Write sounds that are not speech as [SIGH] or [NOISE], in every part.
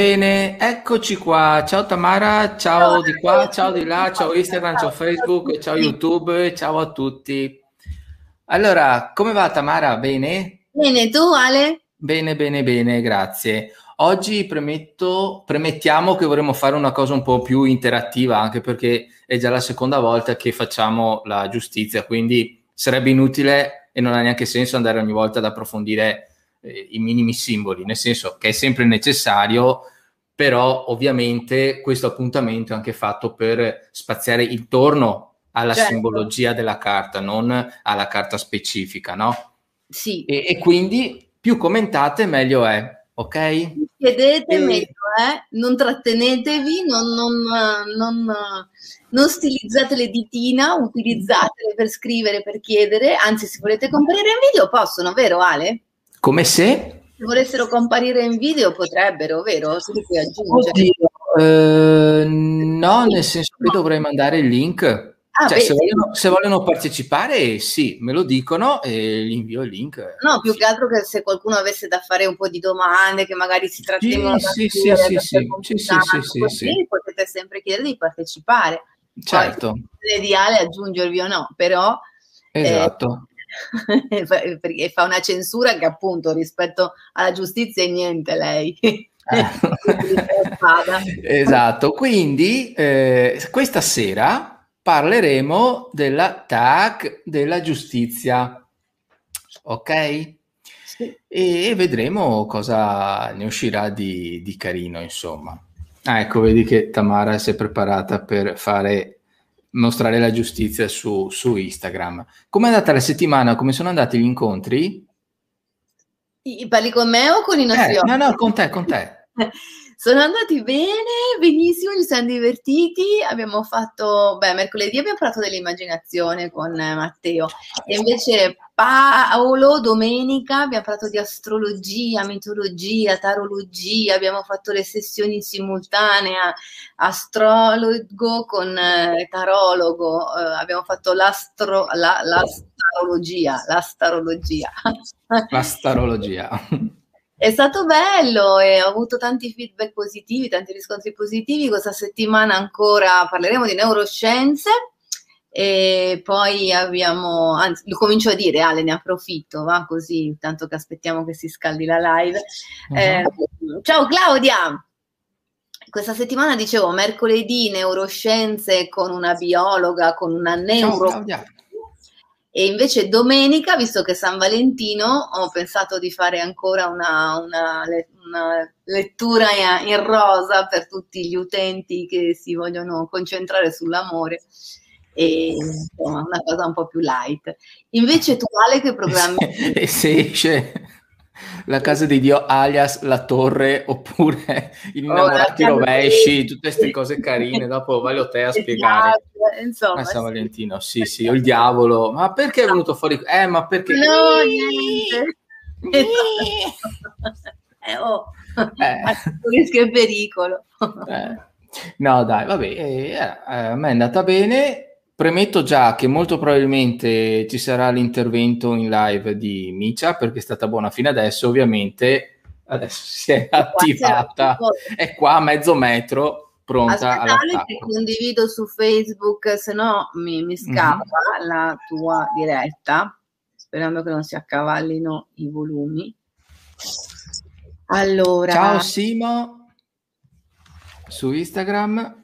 Bene, eccoci qua. Ciao Tamara, ciao di qua, ciao di là, ciao Instagram, ciao Facebook, ciao YouTube, ciao a tutti. Allora, come va Tamara? Bene? Bene, tu Ale? Bene, bene, bene, grazie. Oggi premetto, premettiamo che vorremmo fare una cosa un po' più interattiva, anche perché è già la seconda volta che facciamo la giustizia, quindi sarebbe inutile e non ha neanche senso andare ogni volta ad approfondire eh, i minimi simboli, nel senso che è sempre necessario, però ovviamente questo appuntamento è anche fatto per spaziare intorno alla certo. simbologia della carta, non alla carta specifica, no? Sì. E, e quindi più commentate meglio è, ok? Chiedete e... meglio è, non trattenetevi, non, non, non, non stilizzate le ditina, utilizzatele per scrivere, per chiedere, anzi se volete comparire in video possono, vero Ale? Come se? Se volessero comparire in video potrebbero, vero? Se. Eh, no, nel senso che dovrei mandare il link. Ah, cioè, se, vogliono, se, vogliono, partecipare, sì, me lo dicono e gli invio il link. No, più sì. che altro che se qualcuno avesse da fare un po' di domande, che magari si trattengono sì, sì, dire, sì, sì, sì, sì, sì, potete sempre chiedere di partecipare. Certo. Poi, ideale aggiungervi o no, però... Eh, esatto. Eh, [LAUGHS] perché fa una censura che appunto rispetto alla giustizia è niente lei. [LAUGHS] esatto, quindi eh, questa sera parleremo della TAC della giustizia, ok? Sì. E vedremo cosa ne uscirà di, di carino, insomma. Ah, ecco, vedi che Tamara si è preparata per fare mostrare la giustizia su, su Instagram. Come è andata la settimana? Come sono andati gli incontri? I, parli con me o con i nostri eh, No, no, con te, con te. [LAUGHS] Sono andati bene, benissimo, ci siamo divertiti. Abbiamo fatto, beh, mercoledì abbiamo parlato dell'immaginazione con Matteo e invece Paolo domenica abbiamo parlato di astrologia, mitologia, tarologia, abbiamo fatto le sessioni simultanea astrologo con eh, tarologo, eh, abbiamo fatto l'astro, la, l'astarologia, l'astarologia. L'astarologia. È stato bello e ho avuto tanti feedback positivi, tanti riscontri positivi. Questa settimana ancora parleremo di neuroscienze e poi abbiamo, anzi lo comincio a dire, Ale ne approfitto, va così, tanto che aspettiamo che si scaldi la live. Uh-huh. Eh, ciao Claudia! Questa settimana dicevo mercoledì neuroscienze con una biologa, con una neuro... Ciao, e invece domenica, visto che è San Valentino, ho pensato di fare ancora una, una, una lettura in rosa per tutti gli utenti che si vogliono concentrare sull'amore e insomma una cosa un po' più light. Invece tu Ale che programmi? [LAUGHS] e se esce la casa di Dio alias la torre oppure [LAUGHS] oh, innamorati oh, rovesci, tutte queste cose carine, dopo voglio te a spiegare. Insomma, ah, San Valentino, sì, sì, o il diavolo, ma perché è venuto fuori? Eh, ma perché? No, niente. [LAUGHS] eh, oh, eh. [LAUGHS] rischio e pericolo. Eh. No, dai, vabbè, eh, eh, a me è andata bene Premetto già che molto probabilmente ci sarà l'intervento in live di Micia perché è stata buona fino adesso, ovviamente adesso si è attivata, è qua a mezzo metro pronta Aspettate che condivido su Facebook, se no mi, mi mhm. scappa mm-hmm. la tua diretta, sperando che non si accavallino i volumi. Allora, ciao Simo su Instagram.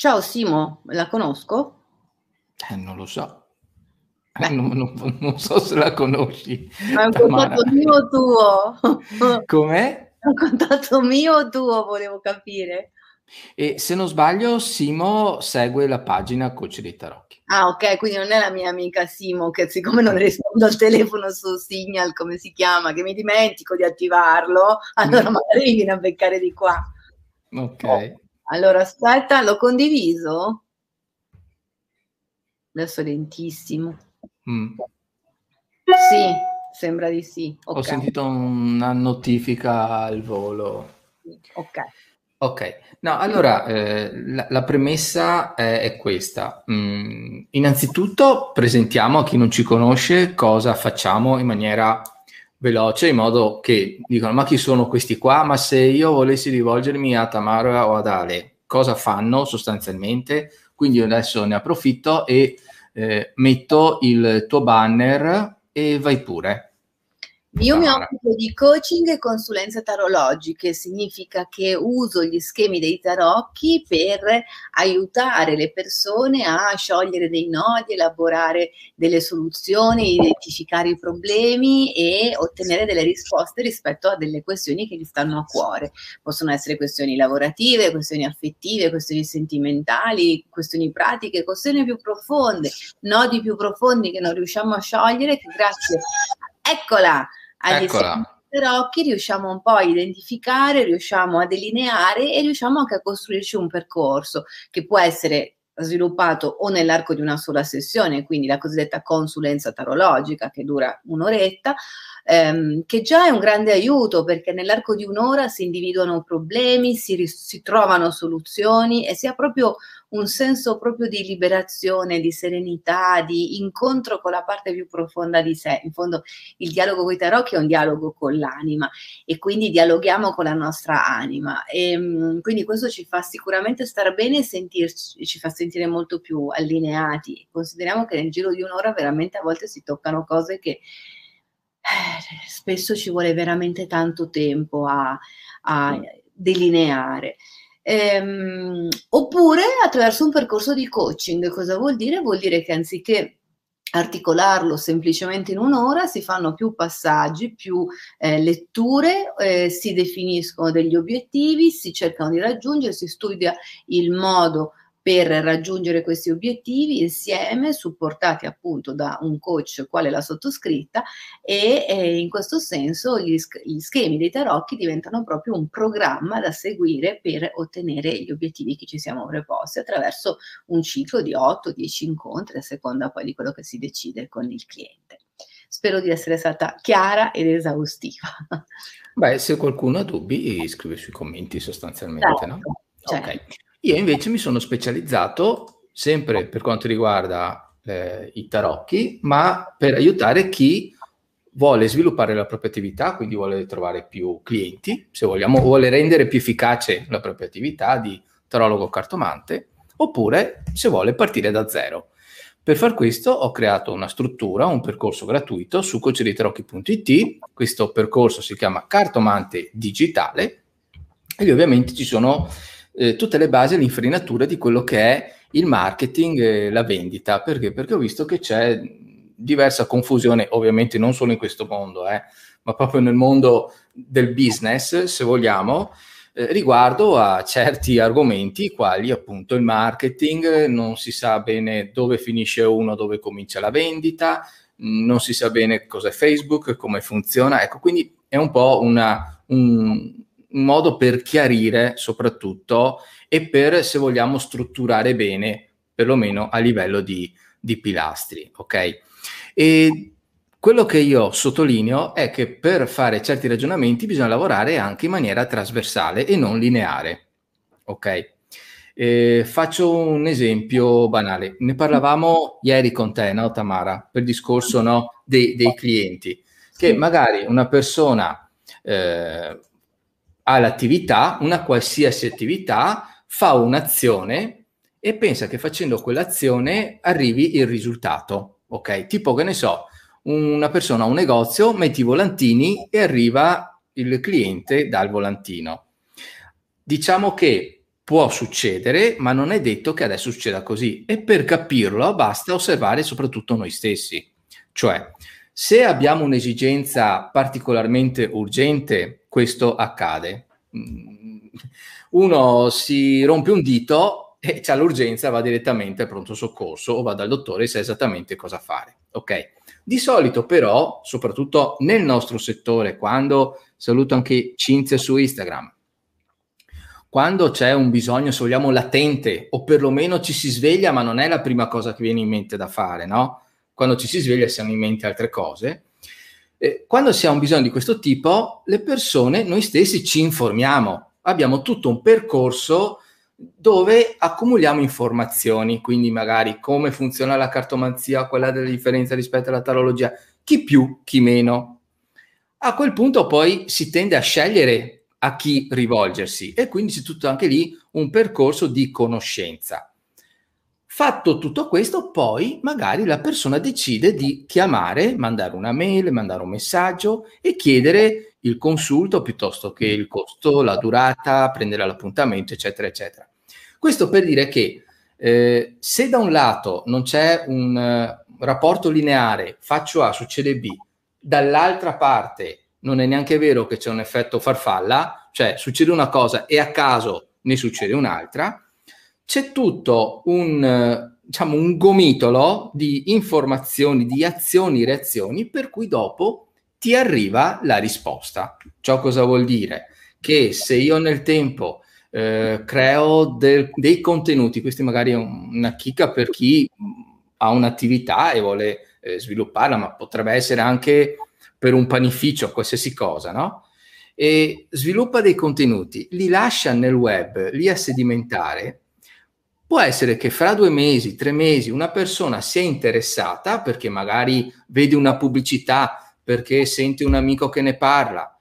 Ciao Simo, la conosco? Eh, non lo so. Eh, non, non, non, so se la conosci. È un contatto mio o tuo? [LAUGHS] Com'è? È un contatto mio o tuo, volevo capire. E se non sbaglio, Simo segue la pagina Coach dei Tarocchi. Ah, ok, quindi non è la mia amica Simo, che siccome non rispondo al telefono su Signal, come si chiama, che mi dimentico di attivarlo, allora mm. magari mi viene a beccare di qua. Ok. Oh. Allora, aspetta, l'ho condiviso? Adesso lentissimo. Mm. Sì, sembra di sì. Okay. Ho sentito una notifica al volo. Ok. Ok, no, allora eh, la, la, premessa è, è questa. Mm, innanzitutto presentiamo a chi non ci conosce cosa facciamo in maniera veloce in modo che dicono ma chi sono questi qua? Ma se io volessi rivolgermi a Tamara o ad Ale, cosa fanno sostanzialmente? Quindi adesso ne approfitto e eh, metto il tuo banner e vai pure. Io mi occupo di coaching e consulenze tarologiche, significa che uso gli schemi dei tarocchi per aiutare le persone a sciogliere dei nodi, elaborare delle soluzioni, identificare i problemi e ottenere delle risposte rispetto a delle questioni che gli stanno a cuore. Possono essere questioni lavorative, questioni affettive, questioni sentimentali, questioni pratiche, questioni più profonde, nodi più profondi che non riusciamo a sciogliere, che grazie eccola agli occhi riusciamo un po' a identificare, riusciamo a delineare e riusciamo anche a costruirci un percorso che può essere sviluppato o nell'arco di una sola sessione, quindi la cosiddetta consulenza tarologica che dura un'oretta, ehm, che già è un grande aiuto perché nell'arco di un'ora si individuano problemi, si, si trovano soluzioni e si ha proprio un senso proprio di liberazione, di serenità, di incontro con la parte più profonda di sé. In fondo il dialogo con i tarocchi è un dialogo con l'anima e quindi dialoghiamo con la nostra anima e ehm, quindi questo ci fa sicuramente stare bene e sentirci, ci fa sentire molto più allineati. Consideriamo che nel giro di un'ora veramente a volte si toccano cose che eh, spesso ci vuole veramente tanto tempo a, a delineare. Ehm, oppure attraverso un percorso di coaching. Cosa vuol dire? Vuol dire che anziché articolarlo semplicemente in un'ora, si fanno più passaggi, più eh, letture, eh, si definiscono degli obiettivi, si cercano di raggiungere, si studia il modo per raggiungere questi obiettivi insieme, supportati appunto da un coach quale la sottoscritta e eh, in questo senso gli, gli, schemi dei tarocchi diventano proprio un programma da seguire per ottenere gli obiettivi che ci siamo preposti attraverso un ciclo di 8-10 incontri a seconda poi di quello che si decide con il cliente. Spero di essere stata chiara ed esaustiva. Beh, se qualcuno ha dubbi, scrive sui commenti sostanzialmente, certo, no? Certo. Ok. Io invece mi sono specializzato sempre per quanto riguarda eh, i tarocchi, ma per aiutare chi vuole sviluppare la propria attività, quindi vuole trovare più clienti, se vogliamo, vuole rendere più efficace la propria attività di tarologo cartomante, oppure se vuole partire da zero. Per far questo ho creato una struttura, un percorso gratuito su coacheditarocchi.it. Questo percorso si chiama Cartomante Digitale e ovviamente ci sono eh, tutte le basi e l'infarinatura di quello che è il marketing e la vendita. Perché? Perché ho visto che c'è diversa confusione, ovviamente non solo in questo mondo, eh, ma proprio nel mondo del business, se vogliamo, eh, riguardo a certi argomenti, quali appunto il marketing, non si sa bene dove finisce uno, dove comincia la vendita, non si sa bene cos'è Facebook, come funziona. Ecco, quindi è un po' una, un, un modo per chiarire soprattutto e per, se vogliamo, strutturare bene, perlomeno a livello di, di pilastri, ok? E quello che io sottolineo è che per fare certi ragionamenti bisogna lavorare anche in maniera trasversale e non lineare, ok? Eh, faccio un esempio banale. Ne parlavamo ieri con te, no, Tamara, per discorso no, dei, dei clienti, che magari una persona eh, ha l'attività, una qualsiasi attività, fa un'azione e pensa che facendo quell'azione arrivi il risultato. Ok? Tipo che ne so, una persona ha un negozio, metti i volantini e arriva il cliente dal volantino. Diciamo che può succedere, ma non è detto che adesso succeda così e per capirlo basta osservare soprattutto noi stessi. Cioè, se abbiamo un'esigenza particolarmente urgente, questo accade. Mm, uno si rompe un dito e c'ha l'urgenza, va direttamente al pronto soccorso o va dal dottore e sa esattamente cosa fare. Ok? Di solito però, soprattutto nel nostro settore, quando saluto anche Cinzia su Instagram, quando c'è un bisogno, se vogliamo, latente o perlomeno ci si sveglia, ma non è la prima cosa che viene in mente da fare, no? quando ci si sveglia si hanno in mente altre cose. Eh, quando si ha un bisogno di questo tipo, le persone, noi stessi ci informiamo, abbiamo tutto un percorso dove accumuliamo informazioni, quindi magari come funziona la cartomanzia, quella della differenza rispetto alla tarologia, chi più, chi meno. a quel punto poi si tende a scegliere a chi rivolgersi e quindi c'è tutto anche lì un percorso di conoscenza. Fatto tutto questo, poi magari la persona decide di chiamare, mandare una mail, mandare un messaggio e chiedere il consulto piuttosto che il costo, la durata, prendere l'appuntamento, eccetera, eccetera. Questo per dire che eh, se da un lato non c'è un uh, rapporto lineare, faccio A, succede B, dall'altra parte non è neanche vero che c'è un effetto farfalla, cioè succede una cosa e a caso ne succede un'altra, c'è tutto un, diciamo, un gomitolo di informazioni, di azioni, reazioni, per cui dopo ti arriva la risposta. Ciò cosa vuol dire? Che se io nel tempo eh, creo del, dei contenuti, questi magari è una chicca per chi ha un'attività e vuole eh, svilupparla, ma potrebbe essere anche per un panificio, qualsiasi cosa, no? E sviluppa dei contenuti, li lascia nel web, li a sedimentare, può essere che fra due mesi, tre mesi, una persona sia interessata perché magari vede una pubblicità, perché sente un amico che ne parla,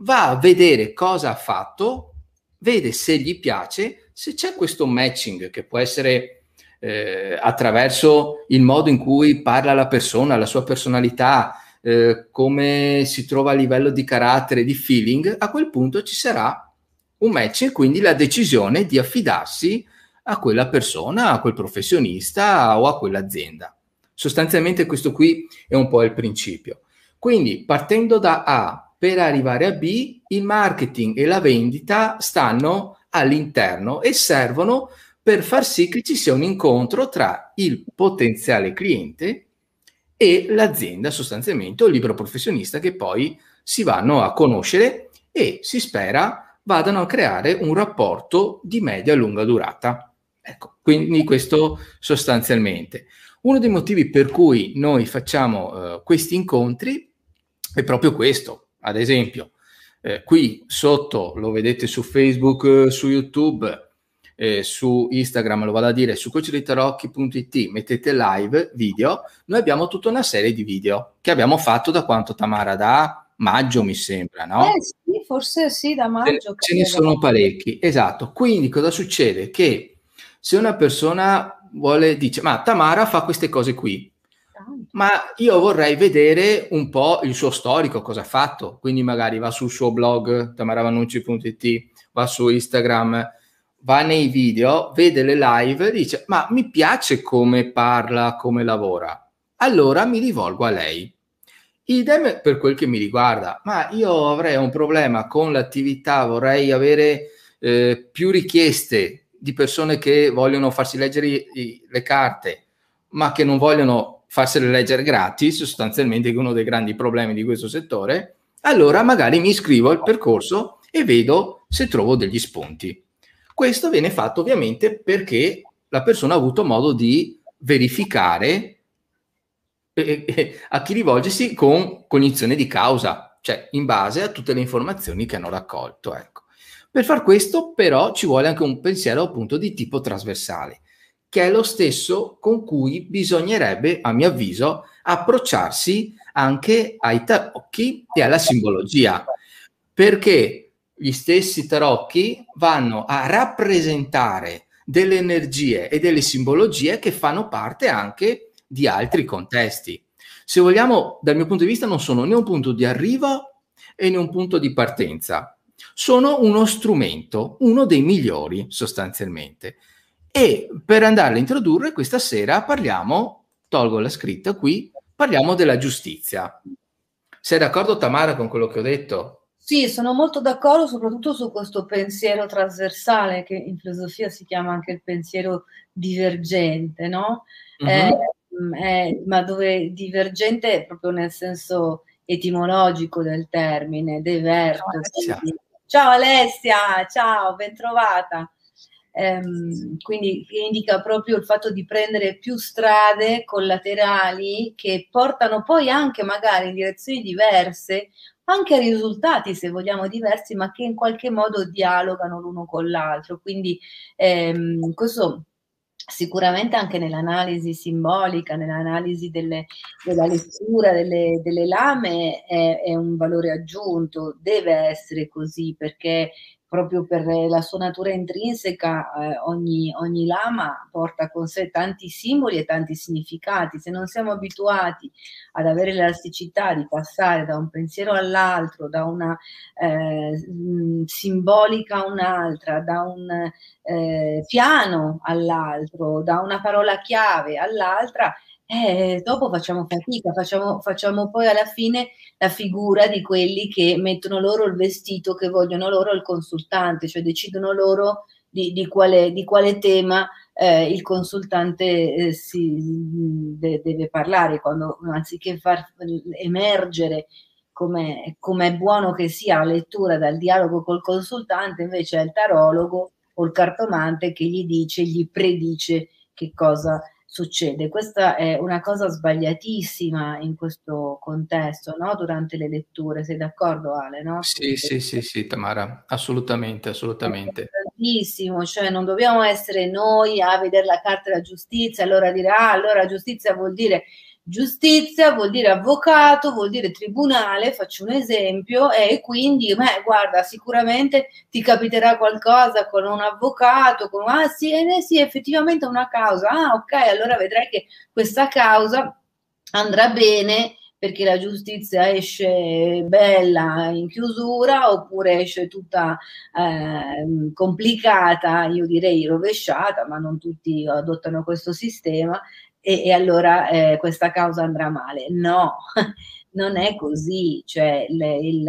va a vedere cosa ha fatto vede se gli piace, se c'è questo matching che può essere eh, attraverso il modo in cui parla la persona, la sua personalità, eh, come si trova a livello di carattere, di feeling, a quel punto ci sarà un match e quindi la decisione di affidarsi a quella persona, a quel professionista o a quell'azienda. Sostanzialmente questo qui è un po' il principio. Quindi partendo da A per arrivare a B, il marketing e la vendita stanno all'interno e servono per far sì che ci sia un incontro tra il potenziale cliente e l'azienda sostanzialmente o il libero professionista che poi si vanno a conoscere e si spera vadano a creare un rapporto di media lunga durata. Ecco, quindi questo sostanzialmente. Uno dei motivi per cui noi facciamo uh, questi incontri è proprio questo, ad esempio, eh, qui sotto lo vedete su Facebook, eh, su YouTube, eh, su Instagram, lo vado a dire, su coachdeitarocchi.it, mettete live video, noi abbiamo tutta una serie di video che abbiamo fatto da quanto Tamara? Da maggio mi sembra, no? Eh sì, forse sì, da maggio. Ce, ce ne sono parecchi, esatto. Quindi cosa succede? Che se una persona vuole, dice, ma Tamara fa queste cose qui, ma io vorrei vedere un po' il suo storico, cosa ha fatto. Quindi magari va sul suo blog tamaravanucci.it, va su Instagram, va nei video, vede le live, dice ma mi piace come parla, come lavora. Allora mi rivolgo a lei. Idem per quel che mi riguarda, ma io avrei un problema con l'attività, vorrei avere eh, più richieste di persone che vogliono farsi leggere i, le carte, ma che non vogliono farsele leggere gratis, sostanzialmente è uno dei grandi problemi di questo settore, allora magari mi iscrivo al percorso e vedo se trovo degli spunti. Questo viene fatto ovviamente perché la persona ha avuto modo di verificare a chi rivolgersi con cognizione di causa, cioè in base a tutte le informazioni che hanno raccolto. Ecco. Per far questo però ci vuole anche un pensiero appunto di tipo trasversale che è lo stesso con cui bisognerebbe, a mio avviso, approcciarsi anche ai tarocchi e alla simbologia, perché gli stessi tarocchi vanno a rappresentare delle energie e delle simbologie che fanno parte anche di altri contesti. Se vogliamo, dal mio punto di vista, non sono né un punto di arrivo e né un punto di partenza. Sono uno strumento, uno dei migliori sostanzialmente. E per andarla a introdurre, questa sera parliamo, tolgo la scritta qui, parliamo della giustizia. Sei d'accordo Tamara con quello che ho detto? Sì, sono molto d'accordo soprattutto su questo pensiero trasversale che in filosofia si chiama anche il pensiero divergente, no? Uh-huh. Eh, eh, ma dove divergente è proprio nel senso etimologico del termine, diverto. Ciao Alessia, ciao, Alessia, ciao ben trovata ehm, quindi indica proprio il fatto di prendere più strade collaterali che portano poi anche magari in direzioni diverse, anche a risultati se vogliamo diversi, ma che in qualche modo dialogano l'uno con l'altro. Quindi ehm, questo sicuramente anche nell'analisi simbolica, nell'analisi delle, della lettura delle, delle lame è, è, un valore aggiunto, deve essere così perché proprio per la sua natura intrinseca eh, ogni, ogni, lama porta con sé tanti simboli e tanti significati. Se non siamo abituati ad avere l'elasticità di passare da un pensiero all'altro, da una eh, simbolica a un'altra, da un eh, piano all'altro, da una parola chiave all'altra, eh, dopo facciamo fatica, facciamo, facciamo poi alla fine la figura di quelli che mettono loro il vestito che vogliono loro il consultante, cioè decidono loro di, di, quale, di quale, tema eh, il consultante eh, si, de, deve parlare, quando anziché far emergere come è buono che sia la lettura dal dialogo col consultante, invece è il tarologo o il cartomante che gli dice, gli predice che cosa succede. Questa è una cosa sbagliatissima in questo contesto, no? durante le letture. Sei d'accordo, Ale? No? Sì, sì, sì, sì, Tamara, assolutamente, assolutamente. Tantissimo, cioè non dobbiamo essere noi a vedere la carta della giustizia, allora dire, ah, allora giustizia vuol dire Giustizia vuol dire avvocato, vuol dire tribunale, faccio un esempio, e quindi, beh, guarda, sicuramente ti capiterà qualcosa con un avvocato, con, ah sì, eh, sì, effettivamente una causa, ah ok, allora vedrai che questa causa andrà bene perché la giustizia esce bella in chiusura oppure esce tutta eh, complicata, io direi rovesciata, ma non tutti adottano questo sistema e, e allora eh, questa causa andrà male. No, [LAUGHS] non è così, cioè le, il,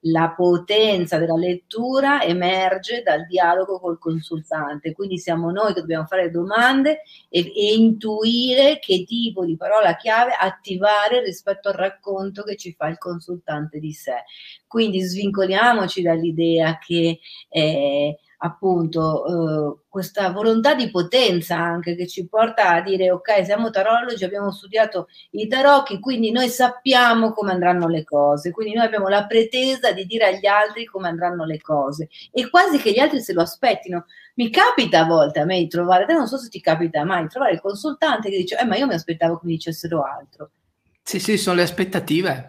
la potenza della lettura emerge dal dialogo col consultante, quindi siamo noi che dobbiamo fare domande e, e, intuire che tipo di parola chiave attivare rispetto al racconto che ci fa il consultante di sé. Quindi svincoliamoci dall'idea che eh, appunto eh, questa volontà di potenza anche che ci porta a dire ok siamo tarologi abbiamo studiato i tarocchi quindi noi sappiamo come andranno le cose quindi noi abbiamo la pretesa di dire agli altri come andranno le cose. E quasi che gli altri se lo aspettino. Mi capita a volte a me di trovare te non so se ti capita mai di trovare il consultante che dice eh ma io mi aspettavo che mi dicessero altro. Sì sì sono le aspettative.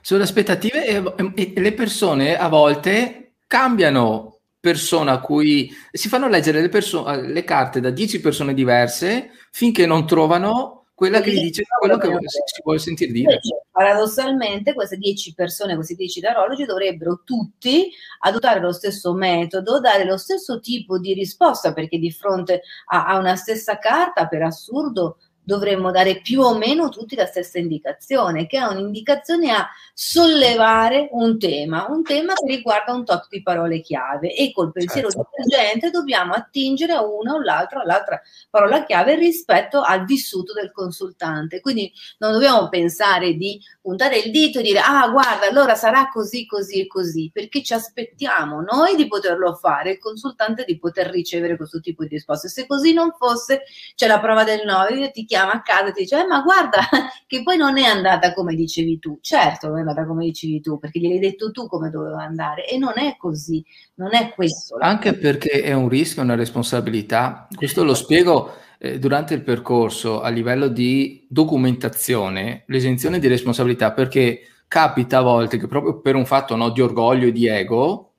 Sono le aspettative e, e le persone a volte cambiano persona a cui si fanno leggere le, perso- le carte da 10 persone diverse finché non trovano quella che gli dice quello che si vuole sentire dire. Paradossalmente, queste 10 persone, questi 10 tarologi, dovrebbero tutti adottare lo stesso metodo, dare lo stesso tipo di risposta, perché di fronte a, a una stessa carta, per assurdo, dovremmo dare più o meno tutti la stessa indicazione, che è un'indicazione a sollevare un tema, un tema che riguarda un tot di parole chiave e col pensiero certo. divergente dobbiamo attingere a una o l'altra, all'altra parola chiave rispetto al vissuto del consultante. Quindi non dobbiamo pensare di puntare il dito e dire ah guarda allora sarà così, così e così, perché ci aspettiamo noi di poterlo fare, il consultante di poter ricevere questo tipo di risposte. Se così non fosse, c'è la prova del 9, ti chiama a casa e ti dice, eh, ma guarda [LAUGHS] che poi non è andata come dicevi tu. Certo non è andata come dicevi tu, perché gliel'hai detto tu come doveva andare e non è così, non è questo. Anche perché è un rischio, una responsabilità. Questo lo spiego eh, durante il percorso a livello di documentazione, l'esenzione di responsabilità, perché capita a volte che proprio per un fatto no, di orgoglio e di ego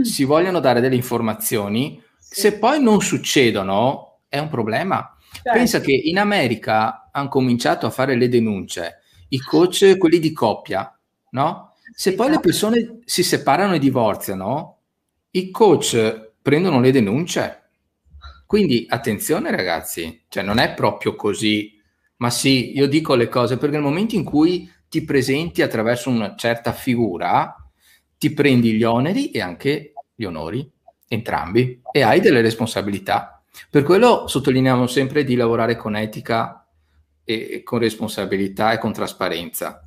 mm. si vogliono dare delle informazioni, se poi non succedono è un problema Certo. Pensa che in America hanno cominciato a fare le denunce, i coach, quelli di coppia, no? Se poi le persone si separano e divorziano, i coach prendono le denunce. Quindi attenzione ragazzi, cioè non è proprio così, ma sì, io dico le cose perché nel momento in cui ti presenti attraverso una certa figura, ti prendi gli oneri e anche gli onori, entrambi, e hai delle responsabilità. Per quello sottolineiamo sempre di lavorare con etica e con responsabilità e con trasparenza.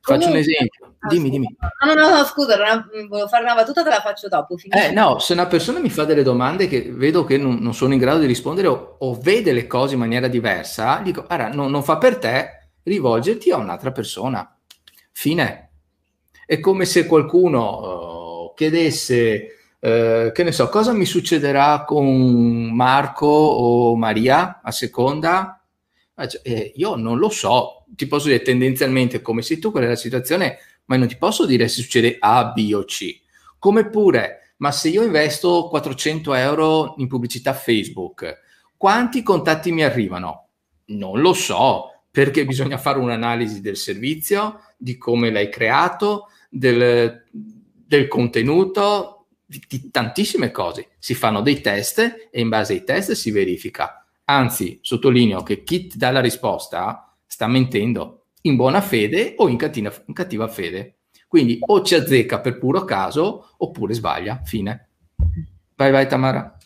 Faccio Comunque, un esempio. Ah, dimmi, dimmi. No, no, no, scusa, volevo fare una battuta, te la faccio dopo. Eh, no, se una persona mi fa delle domande che vedo che non, non sono in grado di rispondere o, o, vede le cose in maniera diversa, dico, guarda, no, non fa per te, rivolgerti a un'altra persona. Fine. È come se qualcuno uh, chiedesse eh, che ne so, cosa mi succederà con Marco o Maria a seconda? Eh, io non lo so, ti posso dire tendenzialmente come sei tu, qual è la situazione, ma non ti posso dire se succede A, B o C. Come pure, ma se io investo 400 euro in pubblicità Facebook, quanti contatti mi arrivano? Non lo so, perché bisogna fare un'analisi del servizio, di come l'hai creato, del, del contenuto, di, tantissime cose. Si fanno dei test e in base ai test si verifica. Anzi, sottolineo che chi ti dà la risposta sta mentendo in buona fede o in, cattiva, in cattiva fede. Quindi o ci azzecca per puro caso oppure sbaglia. Fine. Vai, vai, Tamara.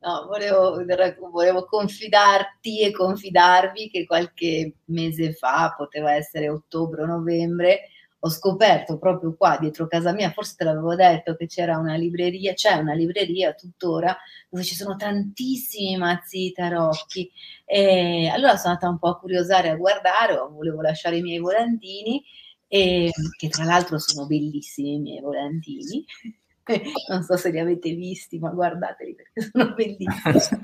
No, volevo, volevo, confidarti e confidarvi che qualche mese fa, poteva essere ottobre o novembre, ho scoperto proprio qua dietro casa mia, forse te l'avevo detto che c'era una libreria, c'è una libreria tuttora dove ci sono tantissimi mazzi di tarocchi. E allora sono andata un po' a curiosare, a guardare, volevo lasciare i miei volantini e, che tra l'altro sono bellissimi i miei volantini. Non so se li avete visti, ma guardateli perché sono [LAUGHS] bellissimi.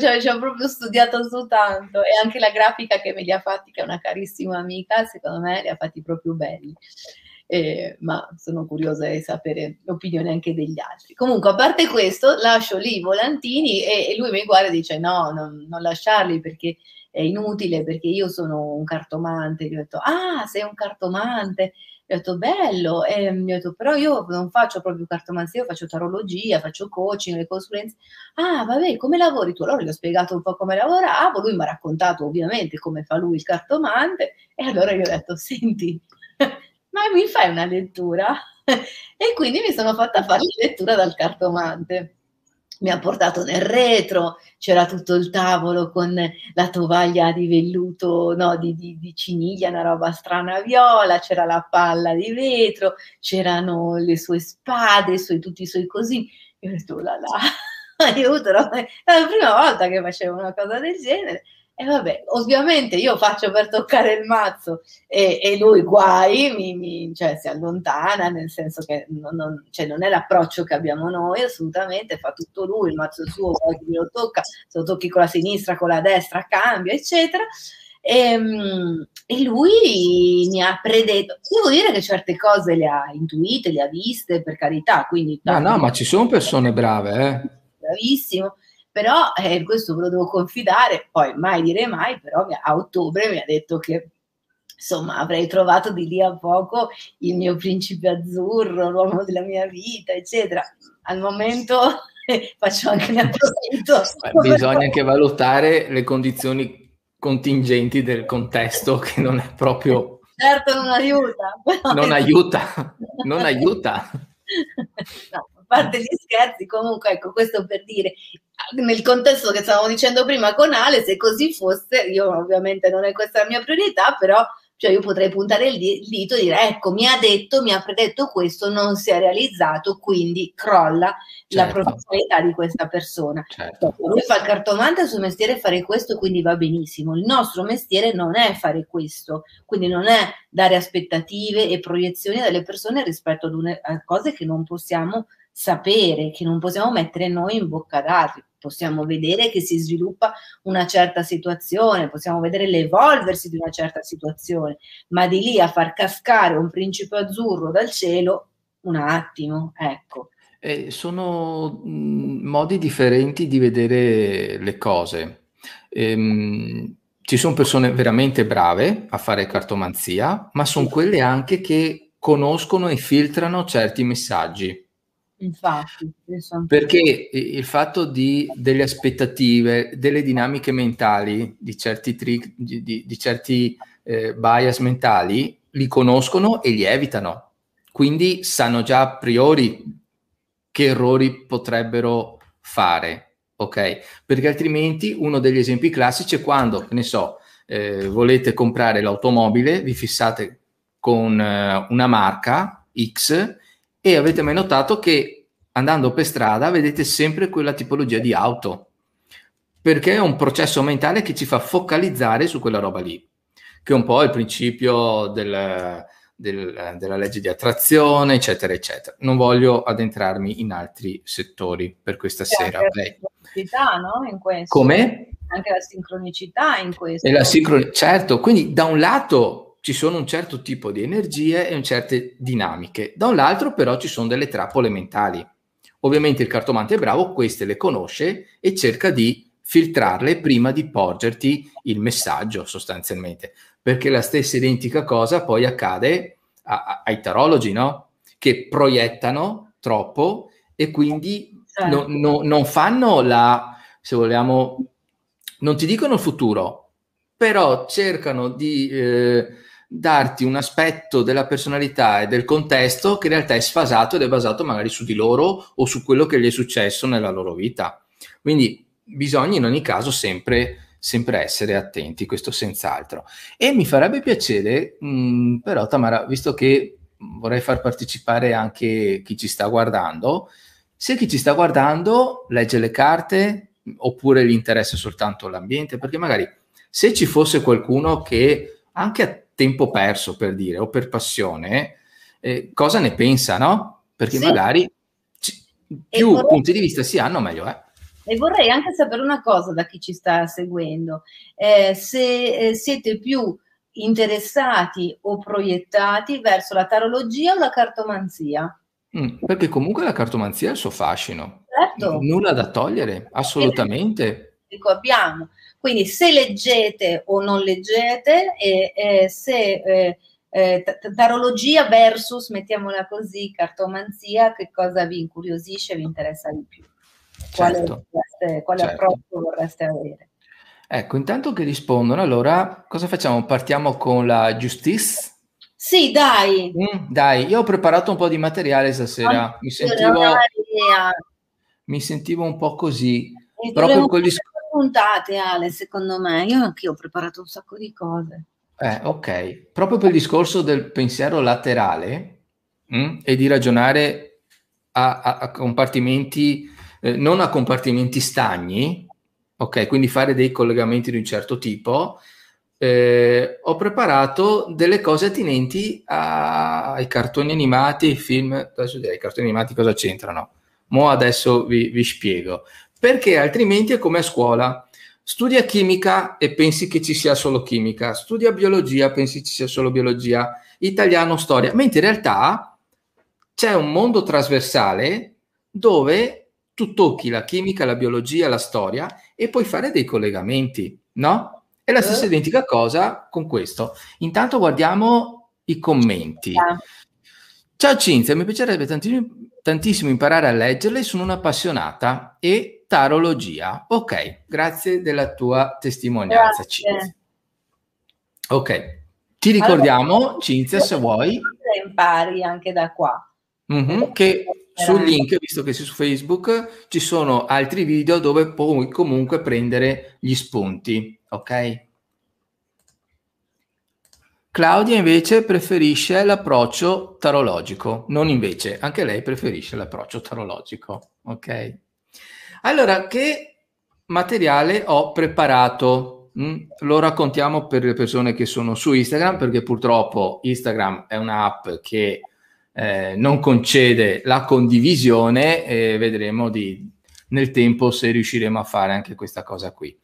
Cioè, ci ho proprio studiato su tanto e anche la grafica che me li ha fatti, che è una carissima amica, secondo me li ha fatti proprio belli. Eh, ma sono curiosa di sapere l'opinione anche degli altri. Comunque, a parte questo, lascio lì i volantini e, e lui mi guarda e dice: No, non, non lasciarli perché è inutile, perché io sono un cartomante. Gli ho detto: Ah, sei un cartomante ho detto bello, e mi ho detto però io non faccio proprio cartomanzia, io faccio tarologia, faccio coaching, le consulenze. Ah, vabbè, come lavori tu? Allora gli ho spiegato un po' come lavoravo, lui mi ha raccontato ovviamente come fa lui il cartomante e allora gli ho detto senti, [LAUGHS] ma mi fai una lettura? [LAUGHS] e quindi mi sono fatta fare la lettura dal cartomante mi ha portato nel retro, c'era tutto il tavolo con la tovaglia di velluto, no, di, di, di ciniglia, una roba strana viola, c'era la palla di vetro, c'erano le sue spade, suoi, tutti i suoi cosini. Io ho detto, là là, [LAUGHS] aiuto, no? è la prima volta che facevo una cosa del genere. E vabbè, ovviamente io faccio per toccare il mazzo e, e lui guai, mi, mi, cioè, si allontana, nel senso che non, non, cioè, non, è l'approccio che abbiamo noi, assolutamente, fa tutto lui, il mazzo suo, poi lo tocca, se lo tocchi con la sinistra, con la destra, cambia, eccetera. E, ehm, e, lui mi ha predetto, devo dire che certe cose le ha intuite, le ha viste, per carità, quindi... No, no, ma ci sono persone brave, eh. Bravissimo però eh, questo ve lo devo confidare, poi mai dire mai, però a ottobre mi ha detto che insomma avrei trovato di lì a poco il mio principe azzurro, l'uomo della mia vita, eccetera. Al momento [LAUGHS] faccio anche ne approfitto. Bisogna anche valutare le condizioni contingenti del contesto che non è proprio... Certo non aiuta. Non [LAUGHS] aiuta, non aiuta. No, parte gli scherzi, comunque ecco questo per dire, nel contesto che stavamo dicendo prima con Ale, se così fosse, io ovviamente non è questa la mia priorità, però cioè io potrei puntare il dito e dire ecco mi ha detto, mi ha predetto questo, non si è realizzato, quindi crolla certo. la professionalità di questa persona. Certo. Lui fa il cartomante, il suo mestiere è fare questo, quindi va benissimo. Il nostro mestiere non è fare questo, quindi non è dare aspettative e proiezioni delle persone rispetto ad une, a cose che non possiamo sapere, che non possiamo mettere noi in bocca d'altri. Possiamo vedere che si sviluppa una certa situazione, possiamo vedere l'evolversi di una certa situazione, ma di lì a far cascare un principe azzurro dal cielo, un attimo, ecco. Eh, sono modi differenti di vedere le cose. Ehm, ci sono persone veramente brave a fare cartomanzia, ma sono quelle anche che conoscono e filtrano certi messaggi. Infatti, perché il fatto di, delle aspettative, delle dinamiche mentali, di certi, trick, di, di, di certi eh, bias mentali, li conoscono e li evitano. Quindi sanno già a priori che errori potrebbero fare, ok? Perché altrimenti uno degli esempi classici è quando, ne so, eh, volete comprare l'automobile, vi fissate con eh, una marca X e avete mai notato che andando per strada vedete sempre quella tipologia di auto? Perché è un processo mentale che ci fa focalizzare su quella roba lì, che è un po' il principio del, del, della legge di attrazione, eccetera, eccetera. Non voglio addentrarmi in altri settori per questa C'è sera. Anche la sincronicità, no? In questo. Come? Anche la sincronicità in questo. E la sincron- certo, quindi da un lato ci sono un certo tipo di energie e certe dinamiche, da un lato però ci sono delle trappole mentali. Ovviamente il cartomante è bravo, queste le conosce e cerca di filtrarle prima di porgerti il messaggio sostanzialmente perché la stessa identica cosa poi accade a, a, ai tarologi, no? Che proiettano troppo e quindi certo. no, no, non fanno la, se vogliamo, non ti dicono il futuro, però cercano di eh, darti un aspetto della personalità e del contesto che in realtà è sfasato ed è basato magari su di loro o su quello che gli è successo nella loro vita. Quindi bisogna in ogni caso sempre sempre essere attenti, questo senz'altro. E mi farebbe piacere, mh, mm, però Tamara, visto che vorrei far partecipare anche chi ci sta guardando, se chi ci sta guardando legge le carte oppure gli interessa soltanto l'ambiente, perché magari se ci fosse qualcuno che anche a tempo perso per dire o per passione, eh, cosa ne pensa, no? Perché sì. magari c- più punti di vista si hanno, meglio è. E vorrei anche sapere una cosa da chi ci sta seguendo, eh, se eh, siete più interessati o proiettati verso la tarologia o la cartomanzia. Mm, perché comunque la cartomanzia ha il suo fascino. Certo. Nulla da togliere, assolutamente. Abbiamo. Quindi se leggete o non leggete, e, e se eh, eh, tarologia versus, mettiamola così, cartomanzia, che cosa vi incuriosisce vi interessa di più? quale, certo. vorreste, quale certo. approccio vorreste avere. Ecco, intanto che rispondono, allora cosa facciamo? Partiamo con la justice? Sì, dai. Mm, dai, io ho preparato un po' di materiale stasera, mi sentivo, mi sentivo un po' così. Proprio con gli puntate, Ale, secondo me. Io anche ho preparato un sacco di cose. Eh, ok. Proprio per il discorso del pensiero laterale mh, mm, e di ragionare a, a, a compartimenti eh, non a compartimenti stagni, ok, quindi fare dei collegamenti di un certo tipo, eh, ho preparato delle cose attinenti a, ai cartoni animati, ai film, adesso direi, i cartoni animati cosa c'entrano? Mo adesso vi, vi spiego, perché altrimenti è come a scuola. Studia chimica e pensi che ci sia solo chimica, studia biologia, pensi ci sia solo biologia, italiano, storia, mentre in realtà c'è un mondo trasversale dove tu tocchi la chimica, la biologia, la storia e puoi fare dei collegamenti, no? È la stessa eh. identica cosa con questo. Intanto guardiamo i commenti. Ciao Cinzia, mi piacerebbe tantissimo, tantissimo imparare a leggerle, sono un'appassionata e tarologia. Ok, grazie della tua testimonianza, grazie. Cinzia. Ok, ti ricordiamo, allora, Cinzia, se vuoi. Impari anche da qua. Mm-hmm, che sul link, visto che sei su Facebook, ci sono altri video dove puoi comunque prendere gli spunti, ok? Claudia invece preferisce l'approccio tarologico, non invece, anche lei preferisce l'approccio tarologico, ok? Allora, che materiale ho preparato? Mm, lo raccontiamo per le persone che sono su Instagram, perché purtroppo Instagram è un'app che eh, non concede la condivisione e vedremo di, nel tempo se riusciremo a fare anche questa cosa qui.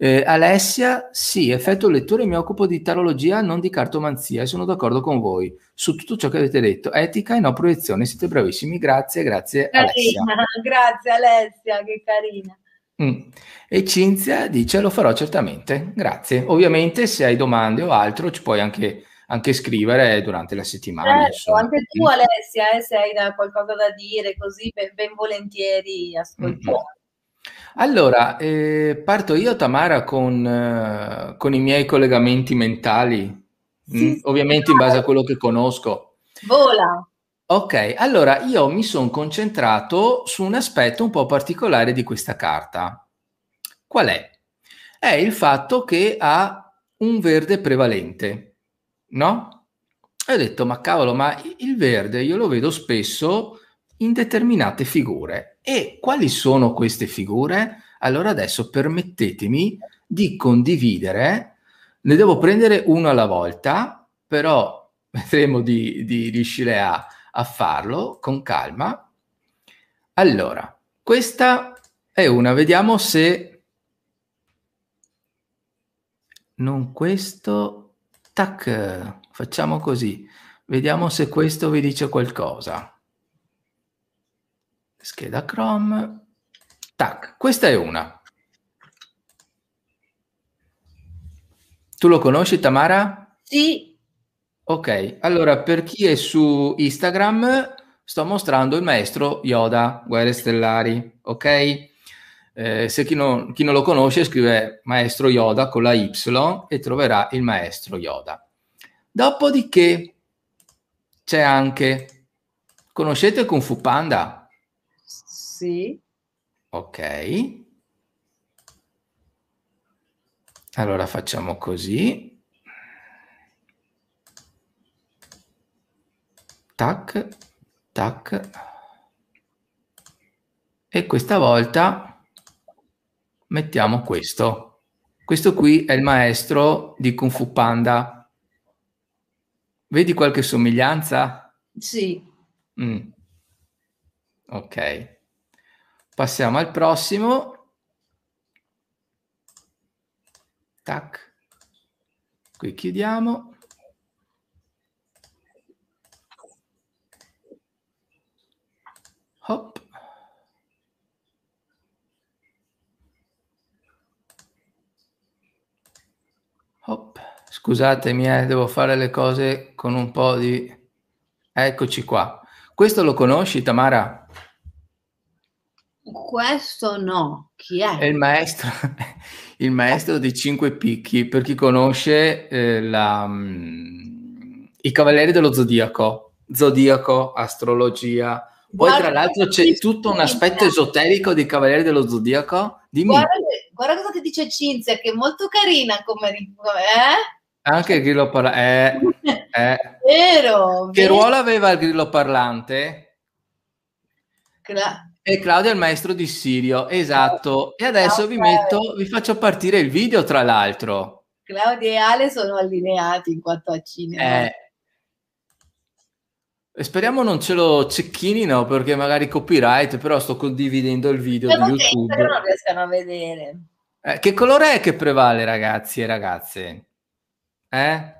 Eh, Alessia, sì, effetto lettore, mi occupo di tarologia, non di cartomanzia e sono d'accordo con voi su tutto ciò che avete detto. Etica e no proiezione, siete bravissimi, grazie, grazie carina, Alessia. [LAUGHS] Grazie Alessia, che carina. Mm. E Cinzia dice lo farò certamente, grazie. Ovviamente se hai domande o altro ci puoi anche anche scrivere durante la settimana. Certo, anche tu Alessia, eh, se hai da, qualcosa da dire, così ben, ben volentieri ascoltiamo. Mm-hmm. Allora, eh, parto io Tamara con, eh, con, i miei collegamenti mentali, sì, mm? ovviamente in base a quello che conosco. Vola. Ok, allora io mi sono concentrato su un aspetto un po' particolare di questa carta. Qual è? È il fatto che ha un verde prevalente no? E ho detto, ma cavolo, ma il verde io lo vedo spesso in determinate figure. E quali sono queste figure? Allora adesso permettetemi di condividere, ne devo prendere uno alla volta, però [LAUGHS] vedremo di, di riuscire a, a farlo con calma. Allora, questa è una, vediamo se non questo, tac, facciamo così, vediamo se questo vi dice qualcosa. Scheda Chrome, tac, questa è una. Tu lo conosci Tamara? Sì. Ok, allora per chi è su Instagram sto mostrando il maestro Yoda, Guerre Stellari, ok? Eh, se chi non, chi non, lo conosce scrive maestro Yoda con la Y e troverà il maestro Yoda. Dopodiché c'è anche, conoscete Kung Fu Panda? Sì. Ok. Allora facciamo così. Tac, tac. E questa volta mettiamo questo. Questo qui è il maestro di Kung Fu Panda. Vedi qualche somiglianza? Sì. Mm. Ok. Passiamo al prossimo. Tac. Qui chiudiamo. Hop. Hop. Scusatemi, eh, devo fare le cose con un po' di... Eccoci qua. Questo lo conosci, Tamara? Questo no. Chi è? È il maestro, [LAUGHS] il maestro dei cinque picchi, per chi conosce eh, la, um, i Cavalieri dello Zodiaco, Zodiaco, astrologia. Poi, guarda, tra l'altro, c'è tutto un aspetto esoterico dei Cavalieri dello Zodiaco. Dimmi. Guarda, guarda cosa ti dice Cinzia, che è molto carina come eh? Anche il grillo parlante. Eh, [LAUGHS] eh. Vero. Che vero. ruolo aveva il grillo parlante? Cla- e Claudio è il maestro di Sirio, esatto. E adesso vi metto, vi faccio partire il video, tra l'altro. Claudio e Ale sono allineati in quanto a cinema. Eh. Speriamo non ce lo cecchinino perché magari copyright, però sto condividendo il video Spero di YouTube. Che non riescano a vedere. Eh, che colore è che prevale, ragazzi e ragazze? Eh?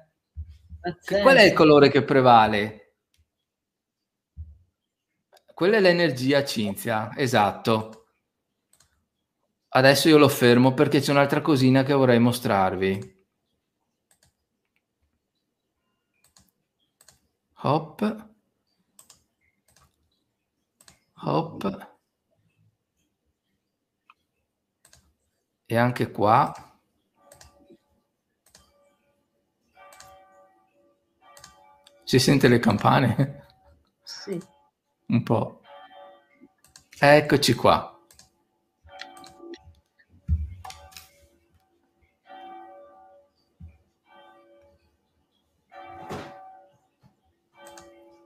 Qual è il colore che prevale? Quella è l'energia, Cinzia, esatto. Adesso io lo fermo perché c'è un'altra cosina che vorrei mostrarvi. Hop. Hop. E anche qua. Si sente le campane? Sì un po'. Eccoci qua.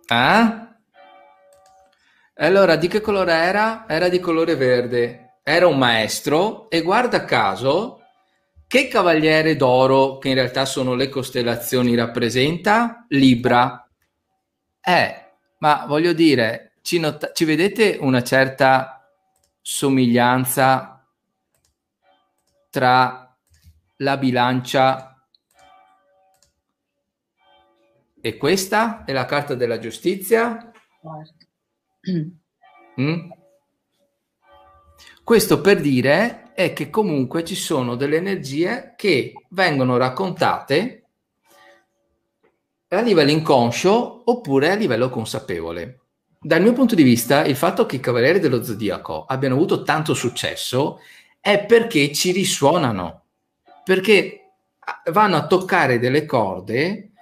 Ah? Allora, di che colore era? Era di colore verde. Era un maestro e guarda caso, che cavaliere d'oro, che in realtà sono le costellazioni, rappresenta? Libra. Eh, ma voglio dire, ci, not- ci vedete una certa somiglianza tra la bilancia e questa è la carta della giustizia? Mm? Questo per dire è che comunque ci sono delle energie che vengono raccontate a livello inconscio oppure a livello consapevole. Dal mio punto di vista, il fatto che i Cavalieri dello Zodiaco abbiano avuto tanto successo è perché ci risuonano, perché vanno a toccare delle corde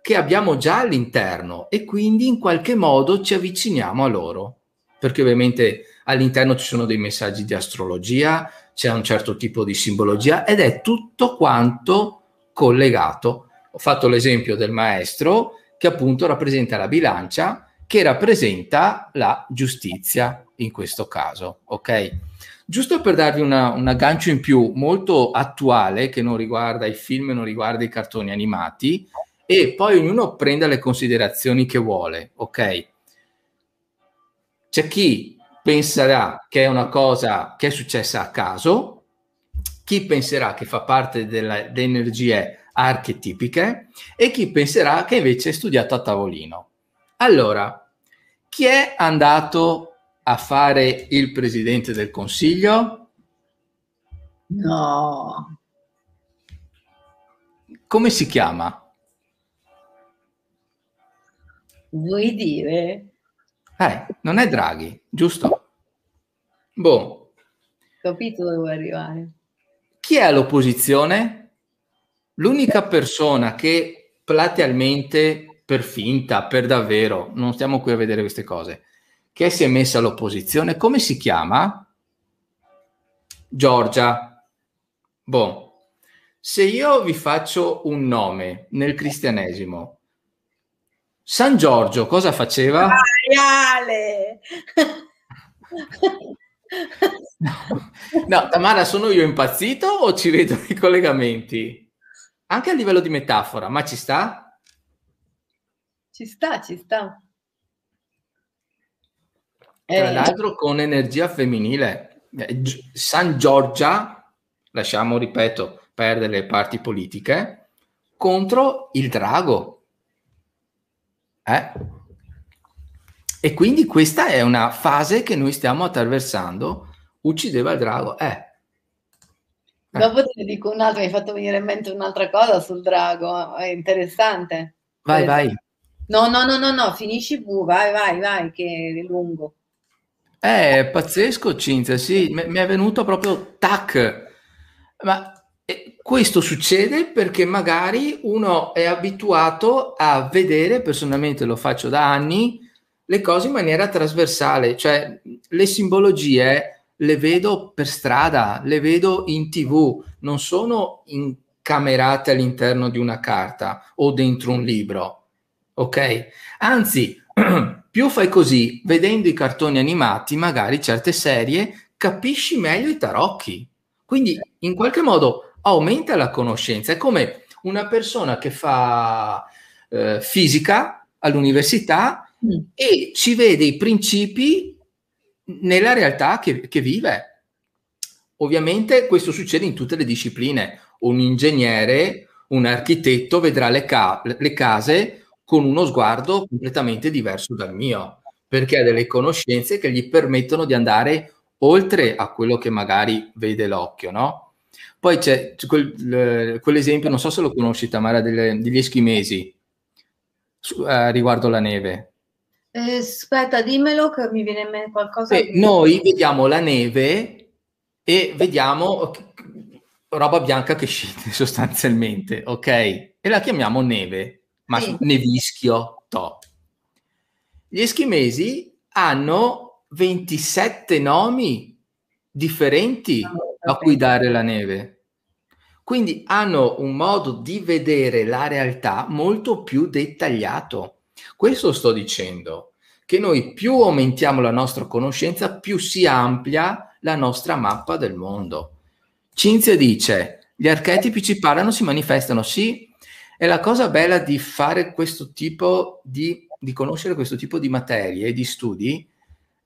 che abbiamo già all'interno e quindi in qualche modo ci avviciniamo a loro, perché ovviamente all'interno ci sono dei messaggi di astrologia, c'è un certo tipo di simbologia ed è tutto quanto collegato. Ho fatto l'esempio del maestro che appunto rappresenta la bilancia che rappresenta la giustizia in questo caso, ok? Giusto per darvi una, un aggancio in più molto attuale che non riguarda i film, non riguarda i cartoni animati, e poi ognuno prenda le considerazioni che vuole, ok? C'è chi penserà che è una cosa che è successa a caso, chi penserà che fa parte delle energie archetipiche e chi penserà che invece è studiato a tavolino. Allora, chi è andato a fare il presidente del consiglio? No. Come si chiama? Vuoi dire? Eh, non è Draghi, giusto? Boh. Capito dove vuoi arrivare. Chi è all'opposizione? L'unica persona che platealmente, per finta, per davvero, non stiamo qui a vedere queste cose, che si è messa all'opposizione, come si chiama? Giorgia. Boh. Se io vi faccio un nome nel cristianesimo, San Giorgio cosa faceva? Maiale! No. [LAUGHS] no, Tamara, sono io impazzito o ci vedo i collegamenti? Anche a livello di metafora, ma ci sta? Ci sta, ci sta. Tra eh. l'altro con energia femminile. Eh, San Giorgia, lasciamo, ripeto, perdere le parti politiche, contro il drago. Eh? E quindi questa è una fase che noi stiamo attraversando. Uccideva il drago. Eh. eh. Dopo te ne dico un altro, mi hai fatto venire in mente un'altra cosa sul drago, è interessante. Vai, vai. No, no, no, no, no, finisci tu, vai, vai, vai, che è lungo. È pazzesco, Cinzia, sì, mi è venuto proprio tac. Ma questo succede perché magari uno è abituato a vedere, personalmente lo faccio da anni, le cose in maniera trasversale, cioè le simbologie le vedo per strada, le vedo in tv, non sono incamerate all'interno di una carta o dentro un libro, ok? Anzi, [CLEARS THROAT] più fai così, vedendo i cartoni animati, magari certe serie, capisci meglio i tarocchi. Quindi, in qualche modo, aumenta la conoscenza. È come una persona che fa eh, fisica all'università mm. e ci vede i principi nella realtà che, che vive. Ovviamente questo succede in tutte le discipline. Un ingegnere, un architetto vedrà le, ca- le case con uno sguardo completamente diverso dal mio, perché ha delle conoscenze che gli permettono di andare oltre a quello che magari vede l'occhio, no? Poi c'è, c'è quel, quell'esempio, non so se lo conosci Tamara, delle, degli eschimesi su, eh, riguardo la neve. Eh, aspetta, dimmelo che mi viene in mente qualcosa. Eh, di... Noi vediamo la neve e vediamo roba bianca che scende [LAUGHS] sostanzialmente, ok? E la chiamiamo neve, ma sì. nevischio, to. Gli eschimesi hanno 27 nomi differenti a cui dare la neve. Quindi hanno un modo di vedere la realtà molto più dettagliato. Questo sto dicendo, che noi più aumentiamo la nostra conoscenza, più si amplia la nostra mappa del mondo. Cinzia dice, gli archetipi ci parlano, si manifestano, sì, e la cosa bella di fare questo tipo di, di conoscere questo tipo di materie e di studi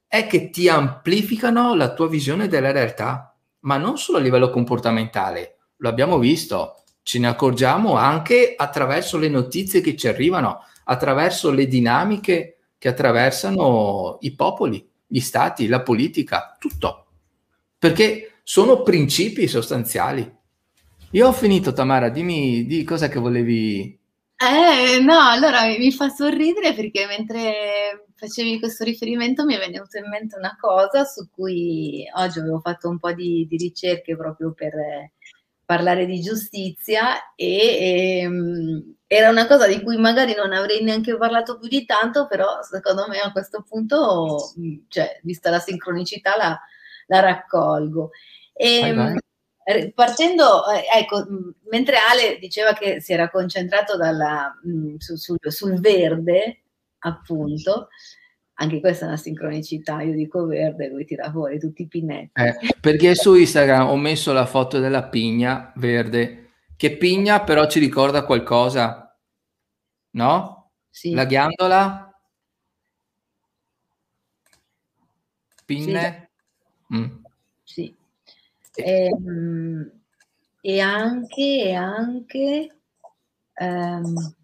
è che ti amplificano la tua visione della realtà ma non solo a livello comportamentale, lo abbiamo visto, ce ne accorgiamo anche attraverso le notizie che ci arrivano, attraverso le dinamiche che attraversano i popoli, gli stati, la politica, tutto. Perché sono principi sostanziali. Io ho finito, Tamara, dimmi di cosa che volevi eh, no, allora mi fa sorridere perché mentre facevi questo riferimento mi è venuta in mente una cosa su cui oggi avevo fatto un po' di, di ricerche proprio per parlare di giustizia e, e ehm, era una cosa di cui magari non avrei neanche parlato più di tanto, però secondo me a questo punto, cioè, vista la sincronicità, la, la raccolgo. E, vai, vai. Partendo, eh, ecco, mentre Ale diceva che si era concentrato dalla, su, sul, sul verde, appunto, anche questa è una sincronicità, io dico verde, lui tira fuori tutti i pinetti. Eh, perché su Instagram ho messo la foto della pigna verde, che pigna però ci ricorda qualcosa. no? Sì. La ghiandola? Pinne? Sì. Mm. E, ehm, e anche, e anche um,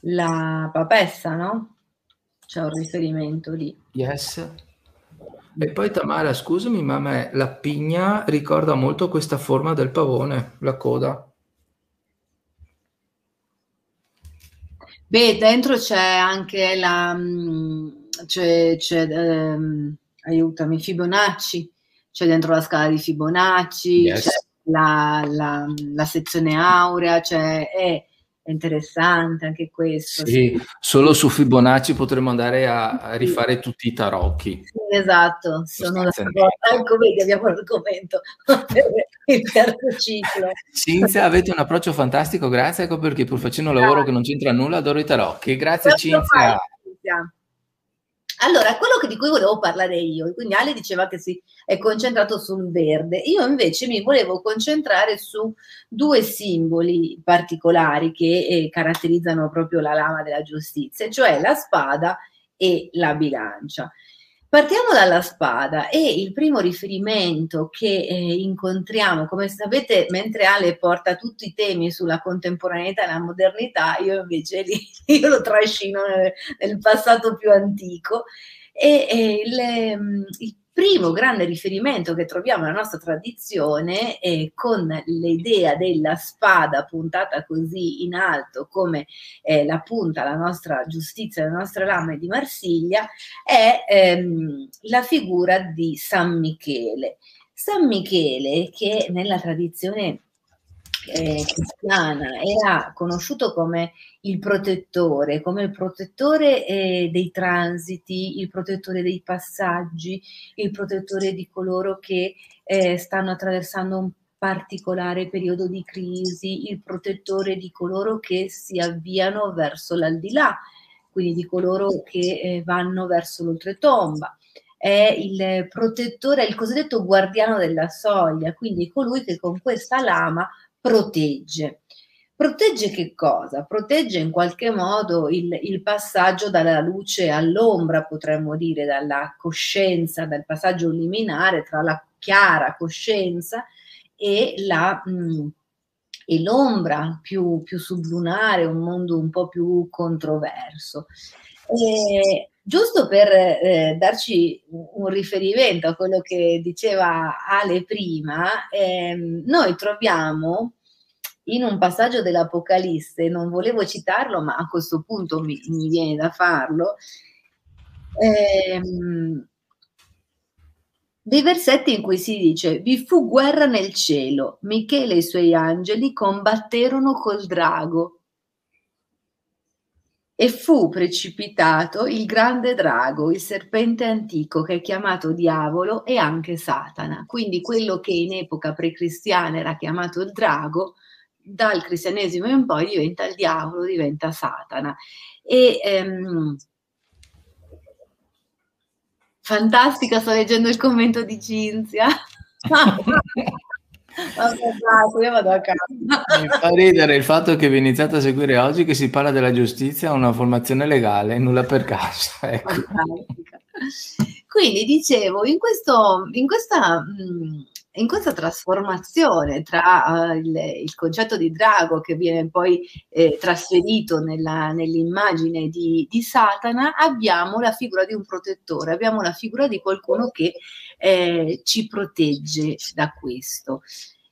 la papessa, no? C'è un riferimento lì. Yes. E poi Tamara, scusami, ma a me la pigna ricorda molto questa forma del pavone, la coda. Beh, dentro c'è anche la... Mm, c'è, c'è ehm, aiutami, Fibonacci, c'è dentro la scala di Fibonacci, yes. c'è la, la, la, sezione aurea, c'è... È, è interessante anche questo. Sì, sì, solo su Fibonacci potremmo andare a, a rifare tutti i tarocchi. Sì, esatto, sono d'accordo. Ecco, vedi, abbiamo l'argomento per il terzo ciclo. Cinzia, avete un approccio fantastico, grazie, ecco perché pur facendo un lavoro che non c'entra nulla adoro i tarocchi. Grazie Cinzia. Fai, Cinzia. Allora, quello di cui volevo parlare io, quindi Ale diceva che si è concentrato sul verde, io invece mi volevo concentrare su due simboli particolari che eh, caratterizzano proprio la lama della giustizia, cioè la spada e la bilancia. Partiamo dalla spada e il primo riferimento che eh, incontriamo, come sapete, mentre Ale porta tutti i temi sulla contemporaneità e la modernità, io invece li, [LAUGHS] io lo trascino nel, nel passato più antico. E, e le, il primo grande riferimento che troviamo nella nostra tradizione è con l'idea della spada puntata così in alto come eh, la punta la nostra giustizia, la nostra lama di Marsiglia, è ehm, la figura di San Michele. San Michele che nella tradizione eh, cristiana era conosciuto come il protettore, come il protettore eh, dei transiti, il protettore dei passaggi, il protettore di coloro che eh, stanno attraversando un particolare periodo di crisi, il protettore di coloro che si avviano verso l'aldilà, quindi di coloro che eh, vanno verso l'oltretomba. È il protettore, il cosiddetto guardiano della soglia, quindi colui che con questa lama protegge. Protegge che cosa? Protegge in qualche modo il, il, passaggio dalla luce all'ombra, potremmo dire, dalla coscienza, dal passaggio liminare tra la chiara coscienza e, la, mh, mm, e l'ombra più, più sublunare, un mondo un po' più controverso. E, giusto per eh, darci un riferimento a quello che diceva Ale prima, ehm, noi troviamo in un passaggio dell'Apocalisse, non volevo citarlo, ma a questo punto mi, mi viene da farlo, ehm, dei versetti in cui si dice: Vi fu guerra nel cielo, Michele e i suoi angeli combatterono col drago e fu precipitato il grande drago, il serpente antico che è chiamato diavolo e anche Satana. Quindi quello che in epoca precristiana era chiamato il drago, dal cristianesimo in poi diventa il diavolo, diventa Satana. E, ehm, fantastica, sto leggendo il commento di Cinzia. [LAUGHS] Vabbè, io vado a casa. [LAUGHS] Mi fa ridere il fatto che vi iniziate a seguire oggi che si parla della giustizia, una formazione legale, nulla per caso. [LAUGHS] Ecco. Quindi dicevo, in, questo, in, questa, in questa trasformazione tra uh, il, il, concetto di drago che viene poi eh, trasferito nella, nell'immagine di, di, Satana, abbiamo la figura di un protettore, abbiamo la figura di qualcuno che eh, ci protegge da questo.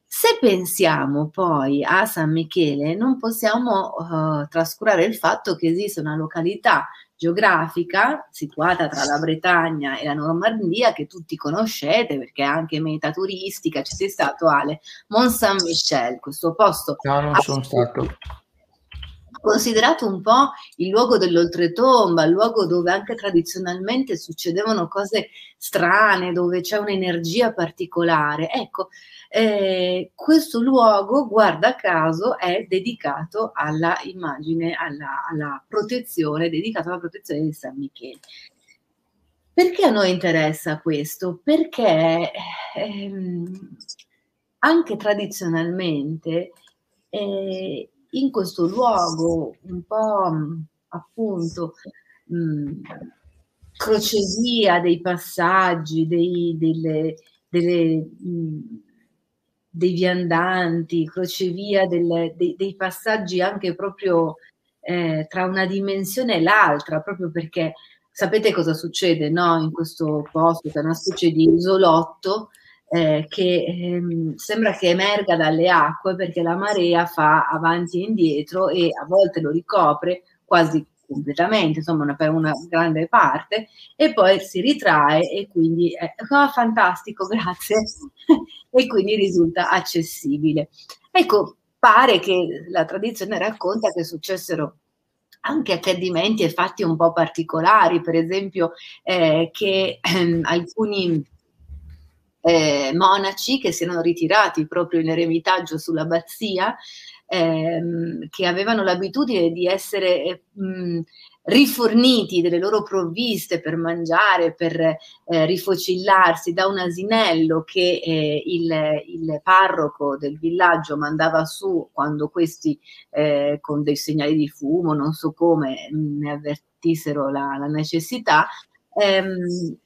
Se pensiamo poi a San Michele, non possiamo uh, trascurare il fatto che esiste una località geografica situata tra la Bretagna e la Normandia che tutti conoscete perché è anche meta turistica, ci sei stato Ale, Mont Saint-Michel, questo posto. No, non sono stato considerato un po' il luogo dell'oltretomba, il luogo dove anche tradizionalmente succedevano cose strane, dove c'è un'energia particolare. Ecco, eh, questo luogo, guarda caso, è dedicato alla immagine, alla, alla protezione, dedicato alla protezione di San Michele. Perché a noi interessa questo? Perché ehm, anche tradizionalmente eh, in questo luogo un po' appunto mh, crocevia dei passaggi, dei, delle, delle, mh, dei viandanti, crocevia delle, dei, dei, passaggi anche proprio eh, tra una dimensione e l'altra, proprio perché sapete cosa succede no? in questo posto, che è una specie di isolotto eh, che ehm, sembra che emerga dalle acque perché la marea fa avanti e indietro e a volte lo ricopre quasi completamente, insomma una, per una grande parte, e poi si ritrae e quindi è oh, fantastico, [LAUGHS] grazie, e quindi risulta accessibile. Ecco, pare che la tradizione racconta che successero anche accadimenti e fatti un po' particolari, per esempio eh, che ehm, alcuni eh, monaci che si erano ritirati proprio in eremitaggio sull'abbazia, ehm, che avevano l'abitudine di essere eh, mh, riforniti delle loro provviste per mangiare, per eh, rifocillarsi da un asinello che eh, il, il, parroco del villaggio mandava su quando questi eh, con dei segnali di fumo, non so come, ne avvertissero la, la necessità, ehm,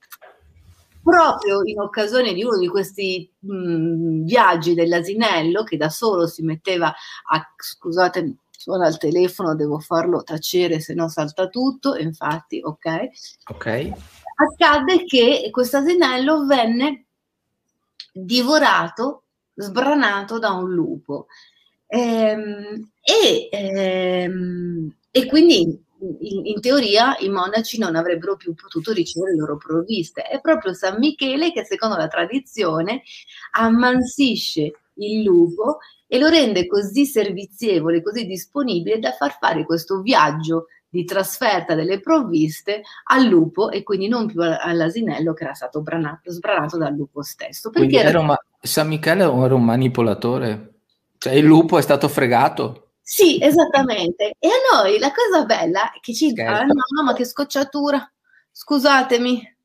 proprio in occasione di uno di questi mh, mm, viaggi dell'asinello che da solo si metteva a, scusate, suona il telefono, devo farlo tacere se no salta tutto, infatti, ok. Ok. Accadde che questo asinello venne divorato, sbranato da un lupo. Ehm, e, ehm, e quindi in, in, teoria i monaci non avrebbero più potuto ricevere le loro provviste. È proprio San Michele che, secondo la tradizione, ammansisce il lupo e lo rende così servizievole, così disponibile da far fare questo viaggio di trasferta delle provviste al lupo e quindi non più all'asinello che era stato branato, sbranato dal lupo stesso. Perché era... Ma- San Michele era un manipolatore? Cioè il lupo è stato fregato? Sì, esattamente. E a noi la cosa bella è che ci dicono, ah, no, mamma che scocciatura, scusatemi.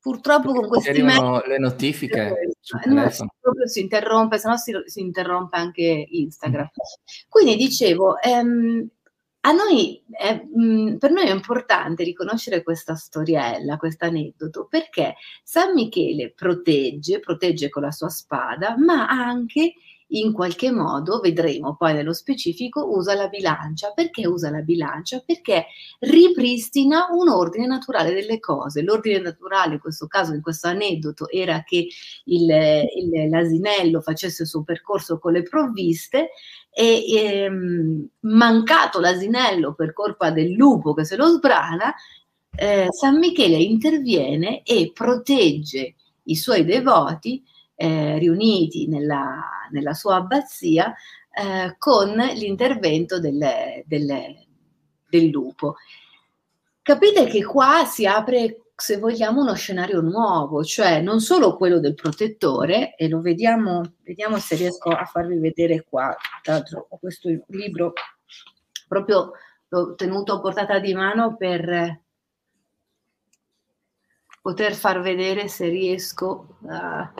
Purtroppo con questi mail... le notifiche no, proprio si interrompe, se no si, si, interrompe anche Instagram. Quindi dicevo, ehm, a noi, è, mh, per noi è importante riconoscere questa storiella, questo aneddoto, perché San Michele protegge, protegge con la sua spada, ma anche in qualche modo, vedremo poi nello specifico, usa la bilancia. Perché usa la bilancia? Perché ripristina un ordine naturale delle cose. L'ordine naturale in questo caso, in questo aneddoto, era che il, il, l'asinello facesse il suo percorso con le provviste e ehm, mancato l'asinello per colpa del lupo che se lo sbrana, eh, San Michele interviene e protegge i suoi devoti eh, riuniti nella, nella, sua abbazia eh, con l'intervento delle, delle, del lupo. Capite che qua si apre se vogliamo uno scenario nuovo, cioè non solo quello del protettore, e lo vediamo, vediamo se riesco a farvi vedere qua, tra l'altro ho questo libro proprio l'ho tenuto a portata di mano per poter far vedere se riesco a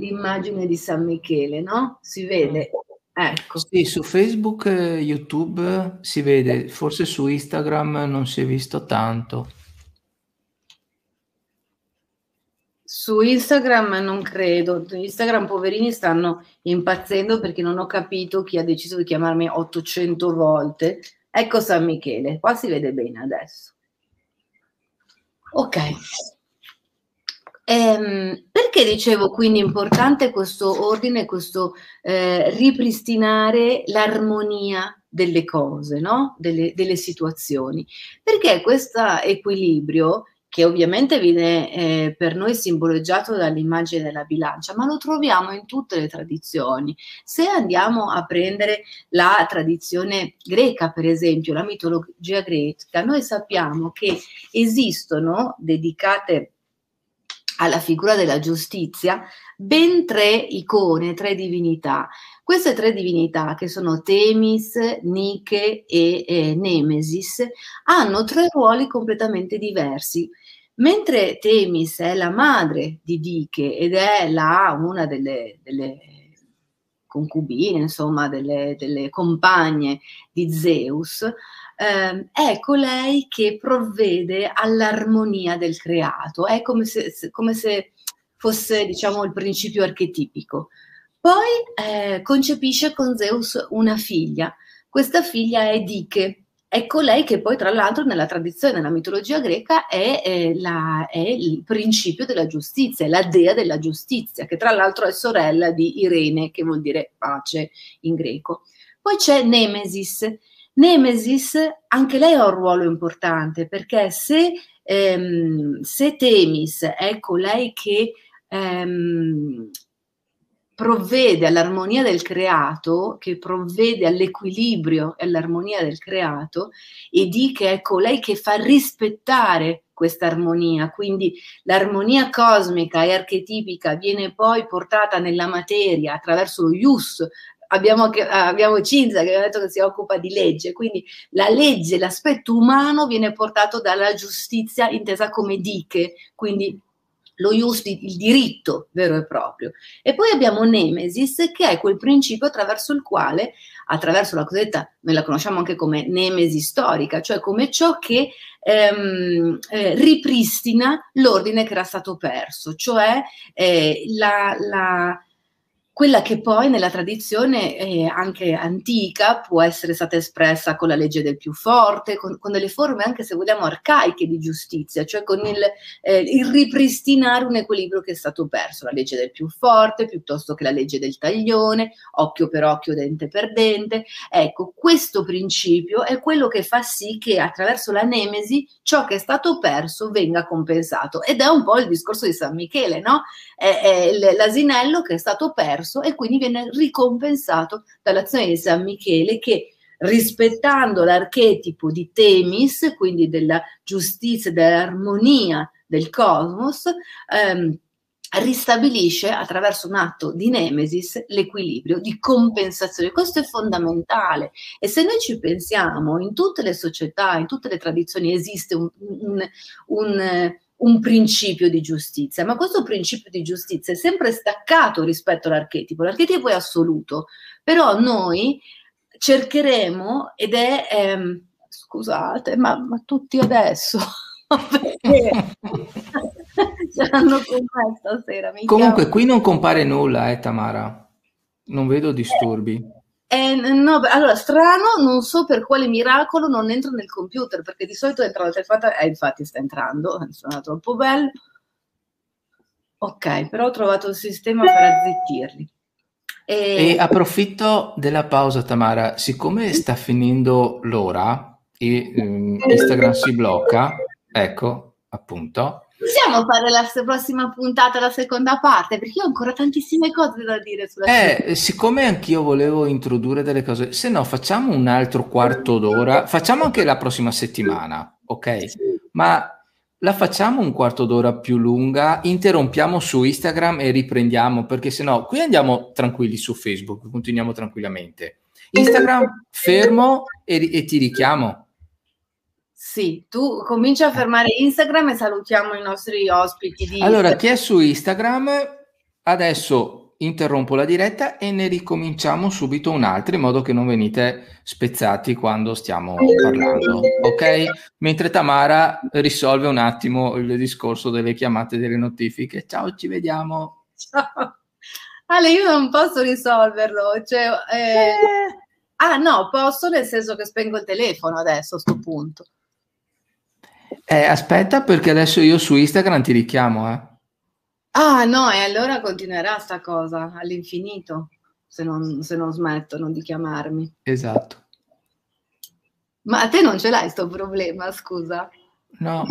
l'immagine di San Michele, no? Si vede. Ecco. Sì, su Facebook e YouTube si vede, forse su Instagram non si è visto tanto. Su Instagram non credo, Instagram poverini stanno impazzendo perché non ho capito chi ha deciso di chiamarmi 800 volte. Ecco San Michele, qua si vede bene adesso. Ok. Ehm, perché dicevo quindi importante questo ordine, questo eh, ripristinare l'armonia delle cose, no? delle, delle, situazioni? Perché questo equilibrio, che ovviamente viene eh, per noi simboleggiato dall'immagine della bilancia, ma lo troviamo in tutte le tradizioni. Se andiamo a prendere la tradizione greca, per esempio, la mitologia greca, noi sappiamo che esistono dedicate alla figura della giustizia ben tre icone, tre divinità. Queste tre divinità, che sono Temis, Nike e eh, Nemesis, hanno tre ruoli completamente diversi. Mentre Temis è la madre di Dike ed è la, una delle, delle concubine, insomma, delle, delle compagne di Zeus, eh, è colei che provvede all'armonia del creato, è come se, come se fosse, diciamo, il principio archetipico. Poi eh, concepisce con Zeus una figlia. Questa figlia è Dike, è colei che poi, tra l'altro, nella tradizione, nella mitologia greca, è, eh, la, è, il principio della giustizia, è la dea della giustizia, che tra l'altro è sorella di Irene, che vuol dire pace in greco. Poi c'è Nemesis, Nemesis, anche lei ha un ruolo importante perché se, ehm, se Temis è colei che ehm, provvede all'armonia del creato, che provvede all'equilibrio e all'armonia del creato, e di che è colei che fa rispettare questa armonia, quindi l'armonia cosmica e archetipica viene poi portata nella materia attraverso lo ius, abbiamo, abbiamo Cinzia che ha detto che si occupa di legge, quindi la legge, l'aspetto umano viene portato dalla giustizia intesa come diche, quindi lo ius, il diritto vero e proprio. E poi abbiamo Nemesis, che è quel principio attraverso il quale, attraverso la cosiddetta, noi la conosciamo anche come nemesi storica, cioè come ciò che ehm, eh, ripristina l'ordine che era stato perso, cioè eh, la, la quella che poi nella tradizione eh, anche antica può essere stata espressa con la legge del più forte, con, con delle forme anche se vogliamo arcaiche di giustizia, cioè con il, eh, il, ripristinare un equilibrio che è stato perso, la legge del più forte piuttosto che la legge del taglione, occhio per occhio, dente per dente. Ecco, questo principio è quello che fa sì che attraverso la nemesi ciò che è stato perso venga compensato ed è un po' il discorso di San Michele, no? È, è l'asinello che è stato perso perso e quindi viene ricompensato dall'azione di San Michele che rispettando l'archetipo di Temis, quindi della giustizia, dell'armonia del cosmos, ehm, ristabilisce attraverso un atto di nemesis l'equilibrio di compensazione. Questo è fondamentale e se noi ci pensiamo, in tutte le società, in tutte le tradizioni esiste un, un, un un principio di giustizia, ma questo principio di giustizia è sempre staccato rispetto all'archetipo. L'archetipo è assoluto, però noi cercheremo, ed è, ehm, scusate, ma, ma, tutti adesso, [LAUGHS] perché [LAUGHS] saranno con me stasera. Comunque chiamo. qui non compare nulla, eh Tamara, non vedo disturbi. Eh, no, allora, strano, non so per quale miracolo non entro nel computer, perché di solito entra la telefonata, e eh, infatti sta entrando, è troppo bello. Ok, però ho trovato il sistema per azzittirli. E... e approfitto della pausa, Tamara, siccome sta finendo l'ora e um, Instagram si blocca, ecco, appunto, Possiamo fare la prossima puntata, la seconda parte, perché ho ancora tantissime cose da dire sulla Eh, serie. siccome anch'io volevo introdurre delle cose, se no facciamo un altro quarto d'ora, facciamo anche la prossima settimana, ok? Sì. Ma la facciamo un quarto d'ora più lunga, interrompiamo su Instagram e riprendiamo, perché se no qui andiamo tranquilli su Facebook, continuiamo tranquillamente. Instagram fermo e, e ti richiamo. Sì, tu cominci a fermare Instagram e salutiamo i nostri ospiti. Di allora, chi è su Instagram, adesso interrompo la diretta e ne ricominciamo subito un'altra in modo che non venite spezzati quando stiamo parlando, ok? Mentre Tamara risolve un attimo il discorso delle chiamate delle notifiche. Ciao, ci vediamo. Ciao. Ale, io non posso risolverlo, cioè, eh... Eh. Ah no, posso nel senso che spengo il telefono adesso a sto punto. Eh, aspetta, perché adesso io su Instagram ti richiamo, eh. Ah, no, e allora continuerà sta cosa all'infinito, se non, se non smettono di chiamarmi. Esatto. Ma a te non ce l'hai questo problema, scusa? No.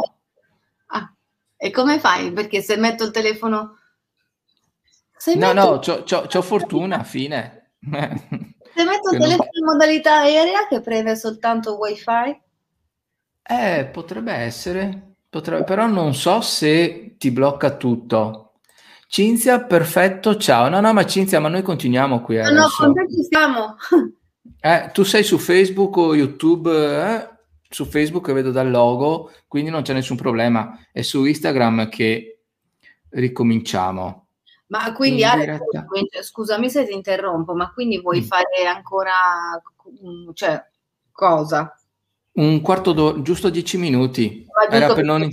Ah, e come fai? Perché se metto il telefono... Se no, metto... no, c'ho, c'ho, c'ho fortuna, [LAUGHS] fine. Se metto il telefono in modalità aerea che prende soltanto wifi? Eh, potrebbe essere, potrebbe, però non so se ti blocca tutto. Cinzia, perfetto, ciao. No, no, ma Cinzia, ma noi continuiamo qui. No, no, con te ci siamo. [LAUGHS] Eh, tu sei su Facebook o YouTube? Eh? Su Facebook vedo dal logo, quindi non c'è nessun problema. È su Instagram che ricominciamo. Ma quindi Alex, scusami se ti interrompo, ma quindi vuoi mm. fare ancora cioè, cosa? Un quarto d'ora, giusto dieci minuti. Era per, non...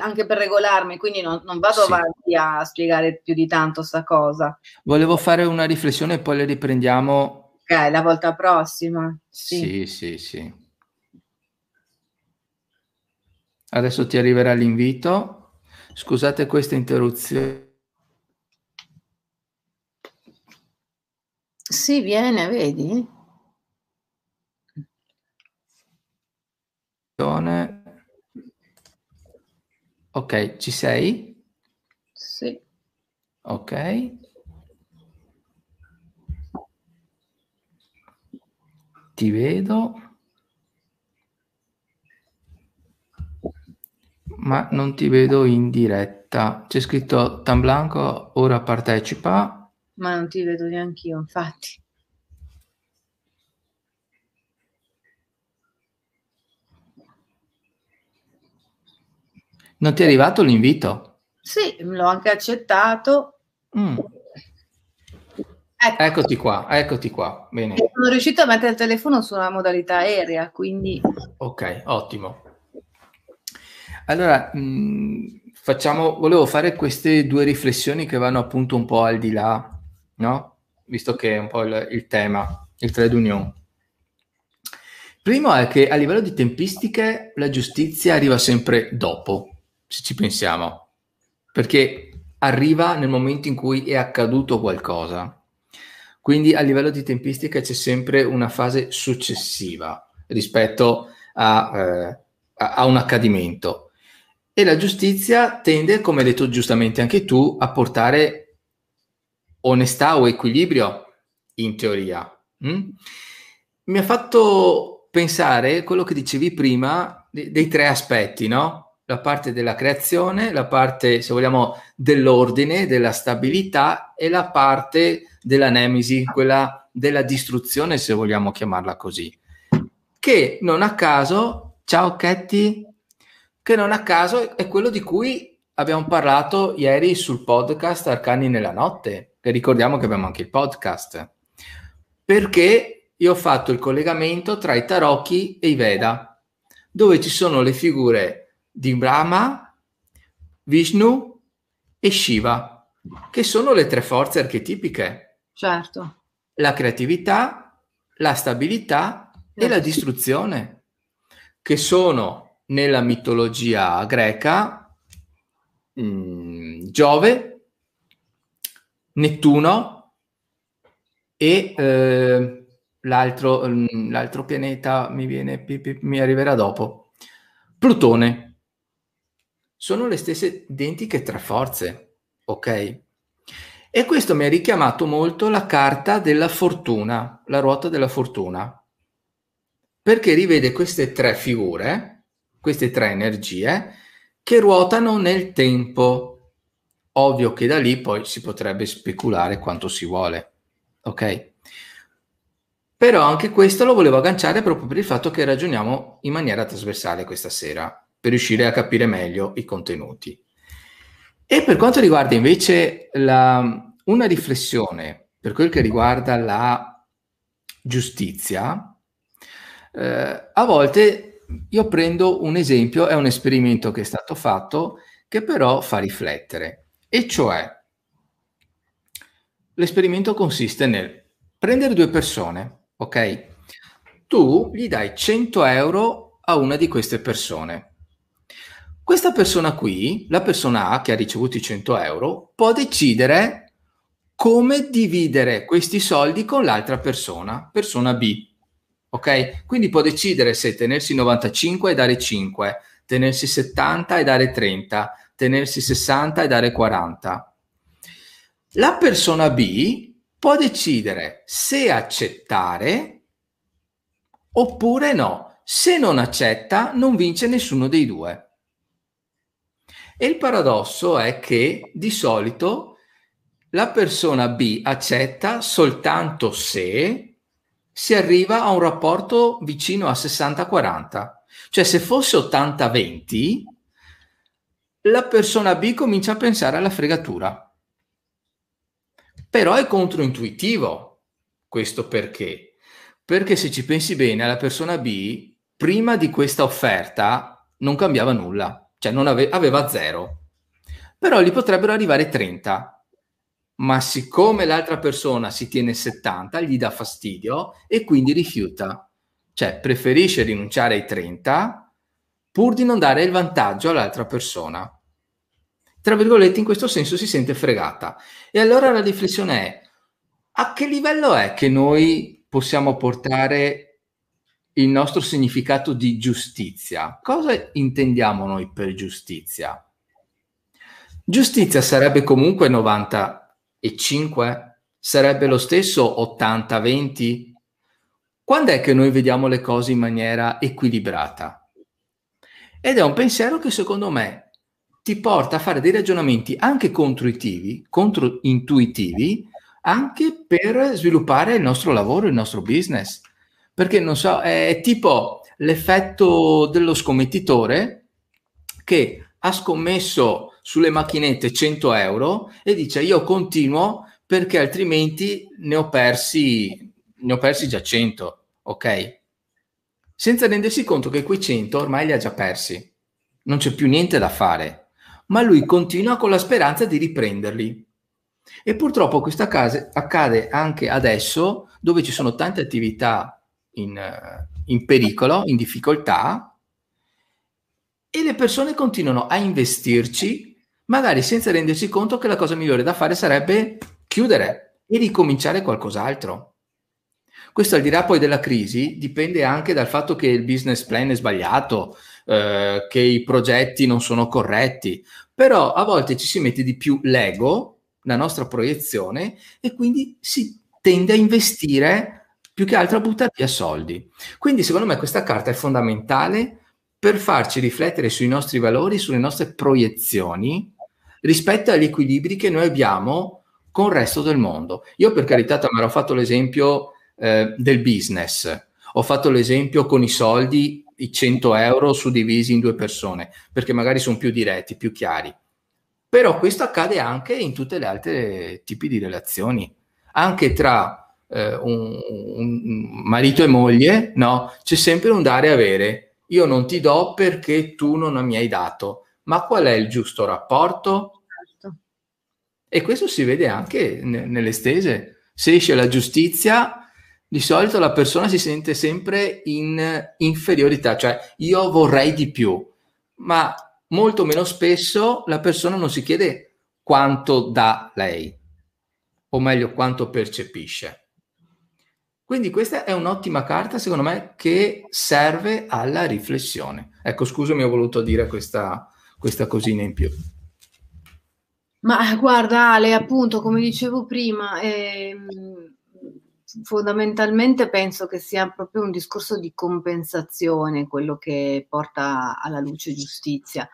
anche per regolarmi, quindi non, non vado sì. avanti a spiegare più di tanto sta cosa. Volevo fare una riflessione e poi le riprendiamo. Ok, la volta prossima. Sì, sì, sì. sì. Adesso ti arriverà l'invito. Scusate questa interruzione. Sì, viene, vedi? Ok, ci sei? Sì. Ok. Ti vedo. Ma non ti vedo in diretta. C'è scritto Tamblanco, ora partecipa. Ma non ti vedo neanche io, infatti. Non ti è arrivato l'invito? Sì, l'ho anche accettato. Mm. Ecco. Eccoti qua, eccoti qua. Bene. Sono riuscito a mettere il telefono sulla modalità aerea, quindi... Ok, ottimo. Allora, mh, mm, facciamo, volevo fare queste due riflessioni che vanno appunto un po' al di là, no? Visto che è un po' il, il tema, il trade union. Primo è che a livello di tempistiche la giustizia arriva sempre dopo, se ci pensiamo, perché arriva nel momento in cui è accaduto qualcosa. Quindi a livello di tempistica c'è sempre una fase successiva rispetto a, eh, a un accadimento. E la giustizia tende, come hai detto giustamente anche tu, a portare onestà o equilibrio in teoria. Mm? Mi ha fatto pensare quello che dicevi prima dei, tre aspetti, no? La parte della creazione, la parte, se vogliamo, dell'ordine, della stabilità e la parte della nemesi, quella della distruzione, se vogliamo chiamarla così. Che non a caso, ciao Ketty, che non a caso è quello di cui abbiamo parlato ieri sul podcast Arcani nella notte, che ricordiamo che abbiamo anche il podcast. Perché io ho fatto il collegamento tra i tarocchi e i Veda, dove ci sono le figure di Brahma, Vishnu e Shiva, che sono le tre forze archetipiche. Certo. La creatività, la stabilità e la distruzione, che sono nella mitologia greca mh, mm, Giove, Nettuno e eh, l'altro, mm, l'altro, pianeta mi, viene, mi arriverà dopo, Plutone sono le stesse identiche tre forze, ok? E questo mi ha richiamato molto la carta della fortuna, la ruota della fortuna, perché rivede queste tre figure, queste tre energie, che ruotano nel tempo. Ovvio che da lì poi si potrebbe speculare quanto si vuole, ok? Però anche questo lo volevo agganciare proprio per il fatto che ragioniamo in maniera trasversale questa sera per riuscire a capire meglio i contenuti. E per quanto riguarda invece la, una riflessione per quel che riguarda la giustizia, eh, a volte io prendo un esempio, è un esperimento che è stato fatto, che però fa riflettere, e cioè l'esperimento consiste nel prendere due persone, ok? Tu gli dai 100 euro a una di queste persone questa persona qui, la persona A che ha ricevuto i 100 euro, può decidere come dividere questi soldi con l'altra persona, persona B. Ok? Quindi può decidere se tenersi 95 e dare 5, tenersi 70 e dare 30, tenersi 60 e dare 40. La persona B può decidere se accettare oppure no. Se non accetta, non vince nessuno dei due. E il paradosso è che di solito la persona B accetta soltanto se si arriva a un rapporto vicino a 60-40. Cioè se fosse 80-20, la persona B comincia a pensare alla fregatura. Però è controintuitivo questo perché? Perché se ci pensi bene, la persona B, prima di questa offerta, non cambiava nulla, cioè non ave- aveva zero. Però gli potrebbero arrivare 30. Ma siccome l'altra persona si tiene 70, gli dà fastidio e quindi rifiuta. Cioè preferisce rinunciare ai 30 pur di non dare il vantaggio all'altra persona tra virgolette, in questo senso si sente fregata. E allora la riflessione è, a che livello è che noi possiamo portare il nostro significato di giustizia? Cosa intendiamo noi per giustizia? Giustizia sarebbe comunque 95? Sarebbe lo stesso 80-20? Quando è che noi vediamo le cose in maniera equilibrata? Ed è un pensiero che secondo me ti porta a fare dei ragionamenti anche controintuitivi, controintuitivi anche per sviluppare il nostro lavoro, il nostro business. Perché non so, è tipo l'effetto dello scommettitore che ha scommesso sulle macchinette 100 euro e dice io continuo perché altrimenti ne ho persi, ne ho persi già 100, ok? Senza rendersi conto che quei 100 ormai li ha già persi, non c'è più niente da fare ma lui continua con la speranza di riprenderli. E purtroppo questo accade anche adesso, dove ci sono tante attività in, in pericolo, in difficoltà, e le persone continuano a investirci, magari senza rendersi conto che la cosa migliore da fare sarebbe chiudere e ricominciare qualcos'altro. Questo al di là poi della crisi dipende anche dal fatto che il business plan è sbagliato, eh, che i progetti non sono corretti, però a volte ci si mette di più l'ego, la nostra proiezione, e quindi si tende a investire più che altro a buttare via soldi. Quindi secondo me questa carta è fondamentale per farci riflettere sui nostri valori, sulle nostre proiezioni rispetto agli equilibri che noi abbiamo con il resto del mondo. Io per carità mi ho fatto l'esempio eh, del business, ho fatto l'esempio con i soldi i 100 euro suddivisi in due persone, perché magari sono più diretti, più chiari. Però questo accade anche in tutte le altre tipi di relazioni, anche tra eh, un, un, marito e moglie, no? C'è sempre un dare e avere. Io non ti do perché tu non mi hai dato. Ma qual è il giusto rapporto? Certo. E questo si vede anche n- nelle stese. Se esce la giustizia, di solito la persona si sente sempre in inferiorità, cioè io vorrei di più, ma molto meno spesso la persona non si chiede quanto dà lei, o meglio quanto percepisce. Quindi questa è un'ottima carta, secondo me, che serve alla riflessione. Ecco, scusami, ho voluto dire questa, questa cosina in più. Ma guarda Ale, appunto, come dicevo prima, ehm, fondamentalmente penso che sia proprio un discorso di compensazione quello che porta alla luce giustizia.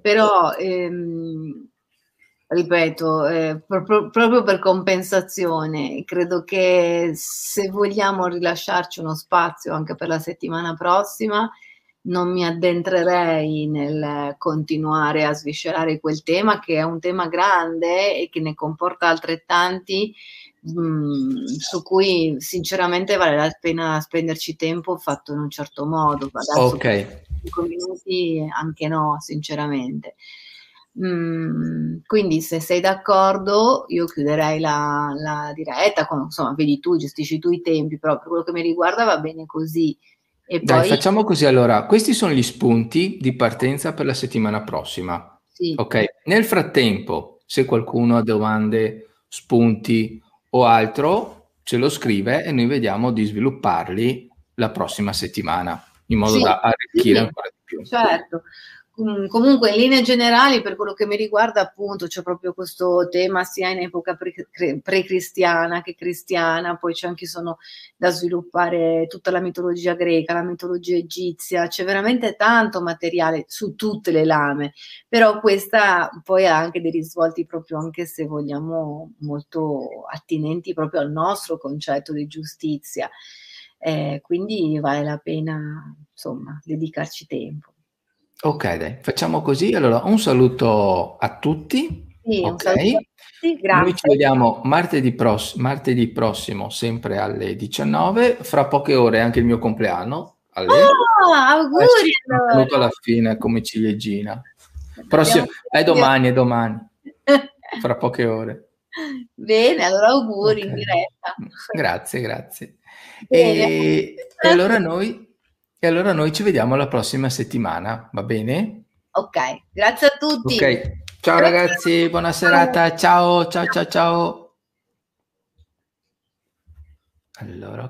Però, ehm, ripeto, eh, pro- proprio per compensazione, credo che se vogliamo rilasciarci uno spazio anche per la settimana prossima, non mi addentrerei nel continuare a sviscerare quel tema che è un tema grande e che ne comporta altrettanti Mm, su cui sinceramente vale la pena spenderci tempo fatto in un certo modo. Adesso ok. 5 minuti anche no, sinceramente. Mm, quindi se sei d'accordo io chiuderei la, la diretta, con, insomma vedi tu, gestisci tu i tempi, però per quello che mi riguarda va bene così. E Dai, poi... facciamo così allora, questi sono gli spunti di partenza per la settimana prossima. Sì. Ok, nel frattempo, se qualcuno ha domande, spunti o altro ce lo scrive e noi vediamo di svilupparli la prossima settimana in modo sì, da arricchire sì, ancora di più. Certo. Comunque, in linee generali, per quello che mi riguarda, appunto, c'è proprio questo tema sia in epoca pre-cristiana che cristiana, poi c'è anche sono da sviluppare tutta la mitologia greca, la mitologia egizia, c'è veramente tanto materiale su tutte le lame, però questa poi ha anche dei risvolti proprio, anche se vogliamo, molto attinenti proprio al nostro concetto di giustizia. Eh, quindi vale la pena, insomma, dedicarci tempo. Ok, dai, facciamo così. Allora, un saluto a tutti Sì, un saluto a tutti, Noi ci grazie. vediamo martedì, pross- martedì prossimo, sempre alle 19. Fra poche ore è anche il mio compleanno. Ah, Eh auguri sì, sono venuto alla fine come ciliegina. Prossimo, è domani, è domani, [LAUGHS] fra poche ore. Bene, allora auguri in Ok. diretta. Grazie, grazie. E, e allora noi, e allora noi ci vediamo la prossima settimana, va bene? Ok, grazie a tutti. Ok, ciao ragazzi, buona serata, ciao, ciao, ciao, ciao. Allora,